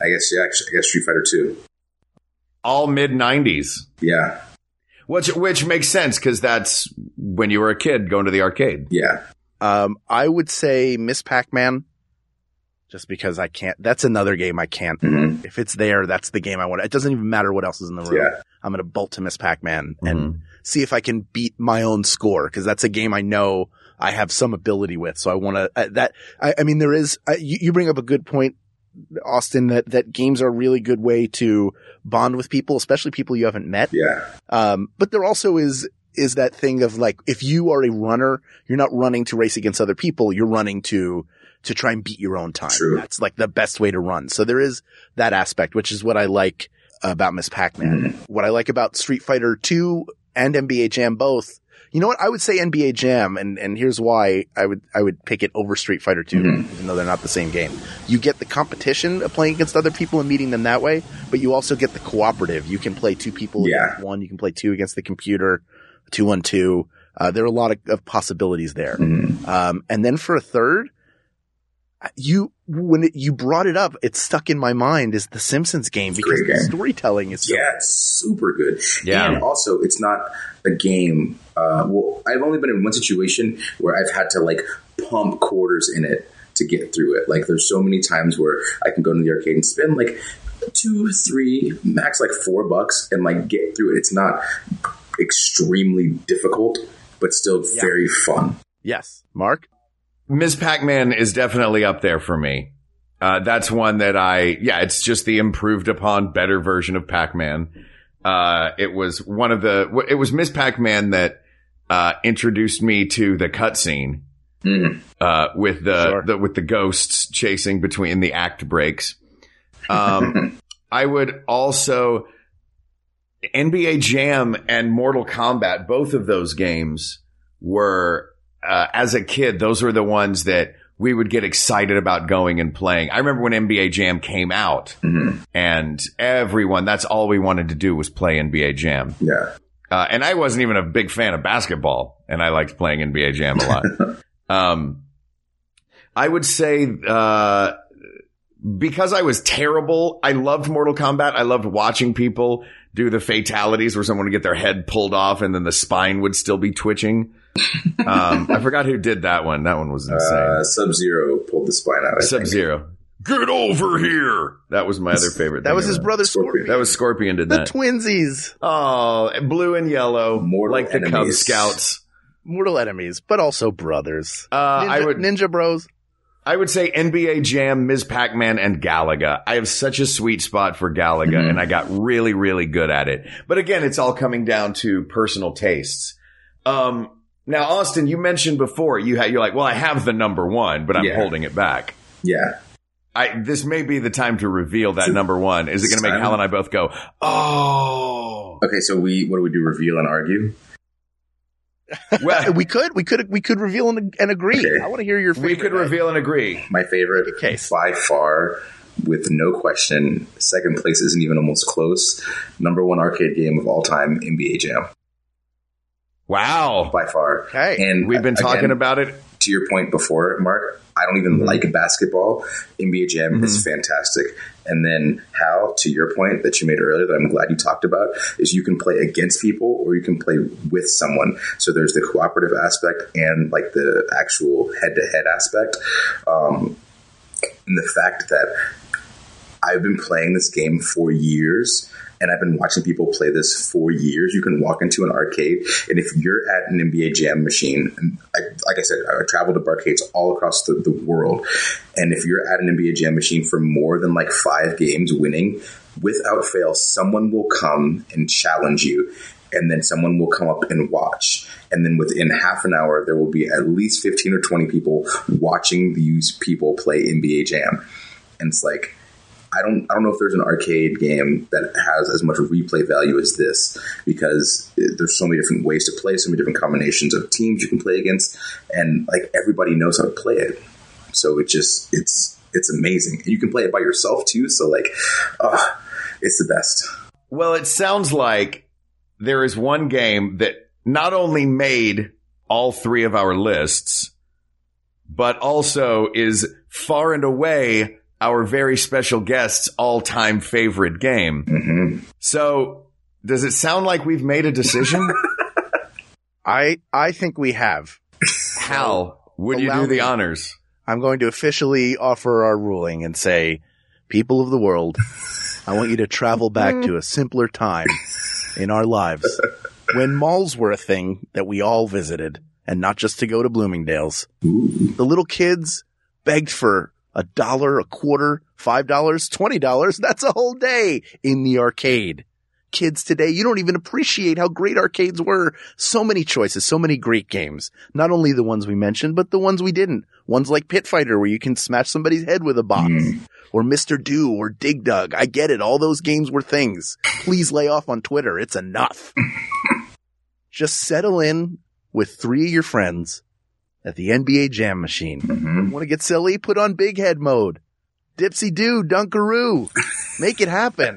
I guess yeah, I guess Street Fighter Two. All mid '90s. Yeah, which which makes sense because that's when you were a kid going to the arcade. Yeah. Um, I would say Miss Pac-Man. Just because I can't, that's another game I can't. Mm-hmm. If it's there, that's the game I want. It doesn't even matter what else is in the room. Yeah. I'm going to bolt to Miss Pac-Man and Mhm. see if I can beat my own score because that's a game I know I have some ability with. So I want to, uh, that, I, I mean, there is, uh, you, you bring up a good point, Austin, that, that games are a really good way to bond with people, especially people you haven't met. Yeah. Um, but there also is, is that thing of like, if you are a runner, you're not running to race against other people. You're running to, to try and beat your own time. True. That's like the best way to run. So there is that aspect, which is what I like about Miss Pac-Man. What I like about Street Fighter 2 and NBA Jam both. You know what? I would say NBA Jam and, and here's why I would, I would pick it over Street Fighter 2, even though they're not the same game. You get the competition of playing against other people and meeting them that way, but you also get the cooperative. You can play two people Yeah. against one. You can play two against the computer, two on two. Uh, there are a lot of, of possibilities there. Mhm. Um, and then for a third, you, when it, you brought it up, it stuck in my mind is the Simpsons game It's because great the storytelling is so Yeah, it's super good. Yeah. And also, it's not a game. Uh, well, I've only been in one situation where I've had to like pump quarters in it to get through it. Like, there's so many times where I can go to the arcade and spend like two, three, max like four bucks and like get through it. It's not extremely difficult, but still Yeah. very fun. Yes. Mark? Ms. Pac-Man is definitely up there for me. Uh, that's one that I, yeah, it's just the improved upon better version of Pac-Man. Uh, it was one of the, it was Miss Pac-Man that, uh, introduced me to the cutscene, uh, with the, Sure. the, with the ghosts chasing between the act breaks. Um, I would also, NBA Jam and Mortal Kombat, both of those games were, uh, as a kid, those were the ones that we would get excited about going and playing. I remember when NBA Jam came out Mhm. and everyone, that's all we wanted to do was play NBA Jam. Yeah. Uh, and I wasn't even a big fan of basketball and I liked playing NBA Jam a lot. um, I would say, uh, because I was terrible, I loved Mortal Kombat. I loved watching people do the fatalities where someone would get their head pulled off and then the spine would still be twitching. Um, I forgot who did that one. That one was insane. Uh, Sub Zero pulled the spine out. Sub. Zero. Get over here. That was my other favorite. That thing was his that. brother Scorpion. Scorpion. That was Scorpion did the that. The twinsies. oh, blue and yellow, Mortal like the Cub. Scouts. Mortal enemies, but also brothers. Uh, Ninja, I would, Ninja Bros. I would say NBA Jam, Ms. Pac-Man, and Galaga. I have such a sweet spot for Galaga, Mhm. and I got really, really good at it. But again, it's all coming down to personal tastes. Um, now, Austin, you mentioned before you had you're like, well, I have the number one, but I'm Yeah. holding it back. Yeah. I this may be the time to reveal that number one. Is it going to make time. Hal and I both go, oh? Okay, so we what do we do? Reveal and argue? Well, we could, we could, we could reveal and, and agree. Okay. I want to hear your. we favorite. could reveal and agree. My favorite Make case. by far, with no question. Second place isn't even almost close. Number one arcade game of all time, NBA Jam, Wow, by far. Okay. And we've been talking again, about it. to your point before, Mark. I don't even Mhm. like basketball. NBA Jam is fantastic. And then Hal, to your point that you made earlier, that I'm glad you talked about, is you can play against people or you can play with someone. So there's the cooperative aspect and like the actual head-to-head aspect. Um, and the fact that I've been playing this game for years and I've been watching people play this for years. You can walk into an arcade, and if you're at an NBA Jam machine, and I, like I said, I travel to arcades all across the, the world, and if you're at an NBA Jam machine for more than like five games winning, without fail, someone will come and challenge you. And then someone will come up and watch. And then within half an hour, there will be at least 15 or 20 people watching these people play NBA Jam. And it's like, I don't I don't know if there's an arcade game that has as much replay value as this because there's so many different ways to play, so many different combinations of teams you can play against, and like everybody knows how to play it. So it just it's it's amazing, you can play it by yourself too. So like, uh, it's the best. Well, it sounds like there is one game that not only made all three of our lists, but also is far and away our very special guest's all-time favorite game. hmm So, does it sound like we've made a decision? I I think we have. Hal, would you do the me. honors? I'm going to officially offer our ruling and say, people of the world, I want you to travel back to a simpler time in our lives when malls were a thing that we all visited and not just to go to Bloomingdale's. The little kids begged for a dollar, a quarter, five dollars, twenty dollars. That's a whole day in the arcade. Kids today, you don't even appreciate how great arcades were. So many choices, so many great games. Not only the ones we mentioned, but the ones we didn't. Ones like Pit Fighter where you can smash somebody's head with a box. Hmm. Or Mr. Do or Dig Dug. I get it. All those games were things. Please lay off on Twitter. It's enough. Just settle in with three of your friends at the NBA Jam Machine. hmm Want to get silly? Put on Big Head mode. Dipsy do, Dunkaroo. Make it happen.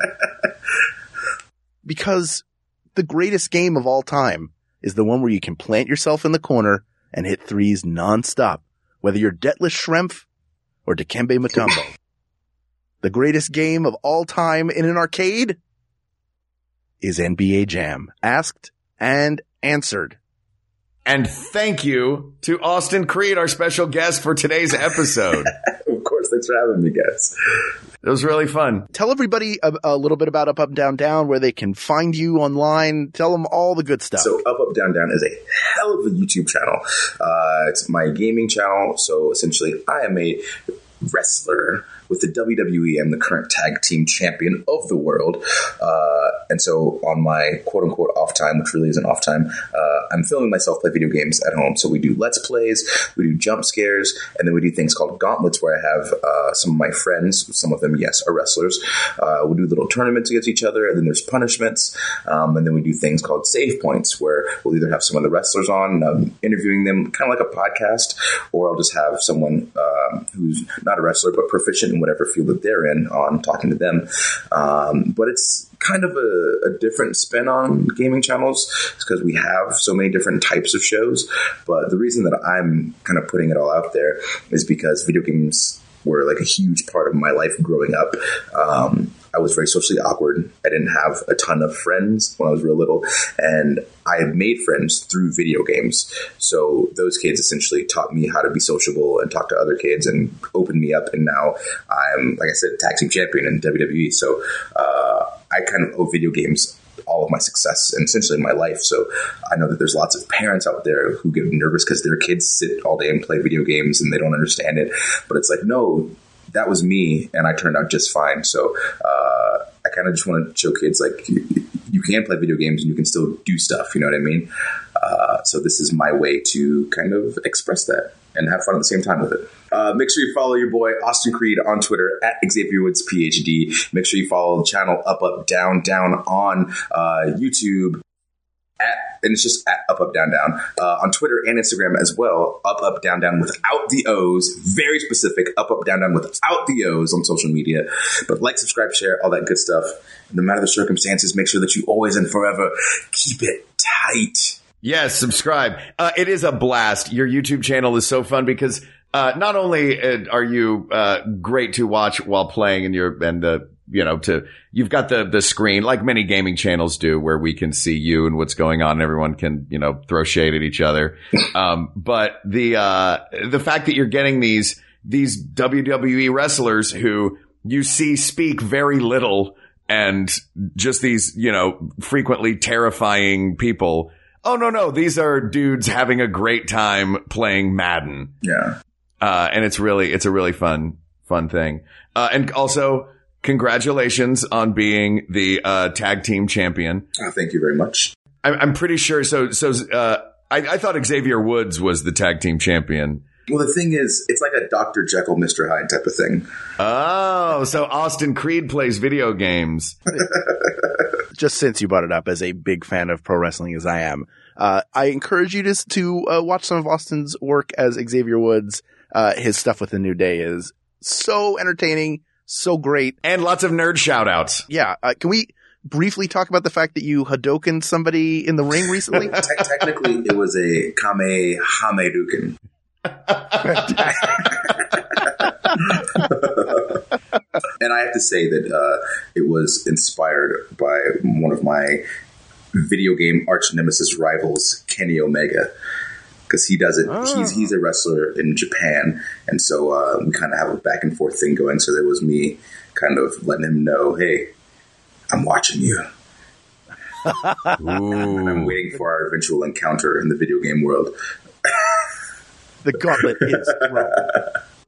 because the greatest game of all time is the one where you can plant yourself in the corner and hit threes nonstop, whether you're Detlef Schrempf or Dikembe Mutombo. the greatest game of all time in an arcade is NBA Jam. Asked and answered. And thank you to Austin Creed, our special guest for today's episode. Of course, thanks for having me, guys. It was really fun. Tell everybody a, a little bit about Up Up Down Down, where they can find you online. Tell them all the good stuff. So Up Up Down Down is a hell of a YouTube channel. Uh, it's my gaming channel. So essentially, I am a wrestler with the WWE. I'm the current tag team champion of the world. Uh, and so on my quote unquote off time, which really isn't off time, uh, I'm filming myself play video games at home. So we do let's plays, we do jump scares, and then we do things called gauntlets where I have uh, some of my friends, some of them, yes, are wrestlers. Uh, we'll do little tournaments against each other, and then there's punishments. Um, and then we do things called save points where we'll either have some of the wrestlers on, um, interviewing them kind of like a podcast, or I'll just have someone um, who's not a wrestler but proficient in whatever field that they're in on talking to them. Um, but it's kind of a, a different spin on gaming channels because we have so many different types of shows. But the reason that I'm kind of putting it all out there is because video games were like a huge part of my life growing up. Um, I was very socially awkward. I didn't have a ton of friends when I was real little, and I made friends through video games. So those kids essentially taught me how to be sociable and talk to other kids and opened me up. And now I'm, like I said, tag team champion in WWE. So uh, I kind of owe video games all of my success and essentially my life. So I know that there's lots of parents out there who get nervous because their kids sit all day and play video games and they don't understand it. But it's like, no, that was me and I turned out just fine. So uh, kind of just want to show kids like you, you can play video games and you can still do stuff. You know what I mean? Uh, so this is my way to kind of express that and have fun at the same time with it. Uh, make sure you follow your boy Austin Creed on Twitter at Xavier Woods PhD. Make sure you follow the channel Up Up Down Down on uh, YouTube. At, and it's just at up up down down uh, on Twitter and Instagram as well. Up up down down without the O's, very specific. Up up down down without the O's on social media. But like, subscribe, share, all that good stuff. No matter the circumstances, make sure that you always and forever keep it tight. Yes, subscribe. Uh, it is a blast. Your YouTube channel is so fun because uh, not only uh, are you uh, great to watch while playing, and you're and the you know to you've got the the screen like many gaming channels do, where we can see you and what's going on, and everyone can you know throw shade at each other. Um, but the uh, the fact that you're getting these these WWE wrestlers who you see speak very little and just these you know frequently terrifying people. Oh no, no, these are dudes having a great time playing Madden. Yeah. Uh, and it's really, it's a really fun, fun thing. Uh, and also congratulations on being the, uh, tag team champion. Oh, thank you very much. I, I'm pretty sure. So, so, uh, I, I thought Xavier Woods was the tag team champion. Well, the thing is, it's like a Dr. Jekyll, Mr. Hyde type of thing. Oh, so Austin Creed plays video games. just since you brought it up as a big fan of pro wrestling as I am, uh, I encourage you to, to uh, watch some of Austin's work as Xavier Woods. Uh, his stuff with the New Day is so entertaining, so great. And lots of nerd shout outs. Yeah. Uh, can we briefly talk about the fact that you Hadoken somebody in the ring recently? Te- technically, it was a Kamehameduken. and I have to say that uh, it was inspired by one of my video game arch nemesis rivals, Kenny Omega. Because he does it, he's he's a wrestler in Japan, and so uh, we kind of have a back and forth thing going. So there was me kind of letting him know, "Hey, I'm watching you." and I'm waiting for our eventual encounter in the video game world. the gauntlet is thrown.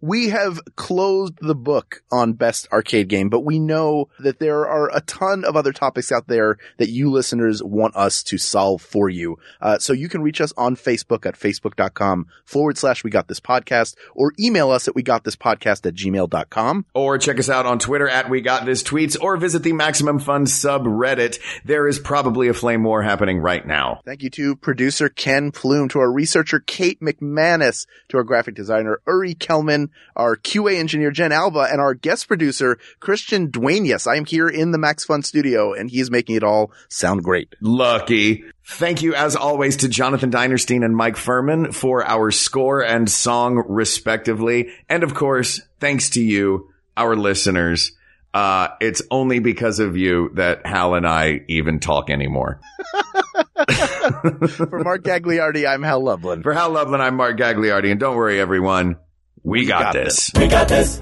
We have closed the book on best arcade game, but we know that there are a ton of other topics out there that you listeners want us to solve for you. Uh, so you can reach us on Facebook at facebook.com forward slash we got this podcast or email us at we got this podcast at gmail.com. Or check us out on Twitter at We Got This Tweets or visit the Maximum Fun subreddit. There is probably a flame war happening right now. Thank you to producer Ken Plume, to our researcher Kate McManus, to our graphic designer Uri Kelman, our QA engineer Jen Alba, and our guest producer Christian. Yes, I am here in the Max Fun studio and he is making it all sound great. Lucky. Thank you as always to Jonathan Dinerstein and Mike Furman for our score and song respectively. And of course, thanks to you, our listeners. Uh, it's only because of you that Hal and I even talk anymore. For Mark Gagliardi, I'm Hal Lublin. For Hal Lublin, I'm Mark Gagliardi. And don't worry, everyone. We, got, got this. We got this.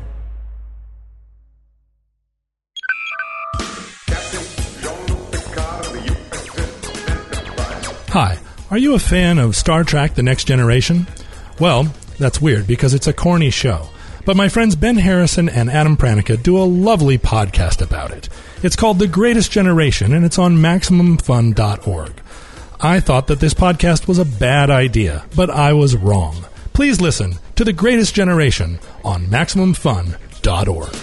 Hi, are you a fan of Star Trek The Next Generation? Well, that's weird because it's a corny show. But my friends Ben Harrison and Adam Pranica do a lovely podcast about it. It's called The Greatest Generation and it's on MaximumFun.org. I thought that this podcast was a bad idea, but I was wrong. Please listen to The Greatest Generation on MaximumFun.org.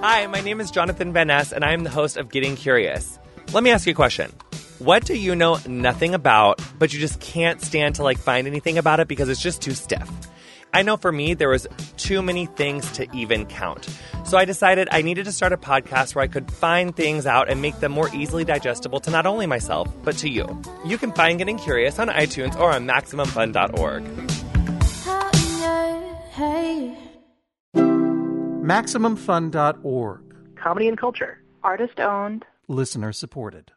Hi, my name is Jonathan Van Ness, and I am the host of Getting Curious. Let me ask you a question. What do you know nothing about, but you just can't stand to like find anything about it because it's just too stiff? I know for me, there was too many things to even count. So I decided I needed to start a podcast where I could find things out and make them more easily digestible to not only myself, but to you. You can find Getting Curious on iTunes or on MaximumFun.org. MaximumFun.org. Comedy and culture. Artist owned. Listener supported.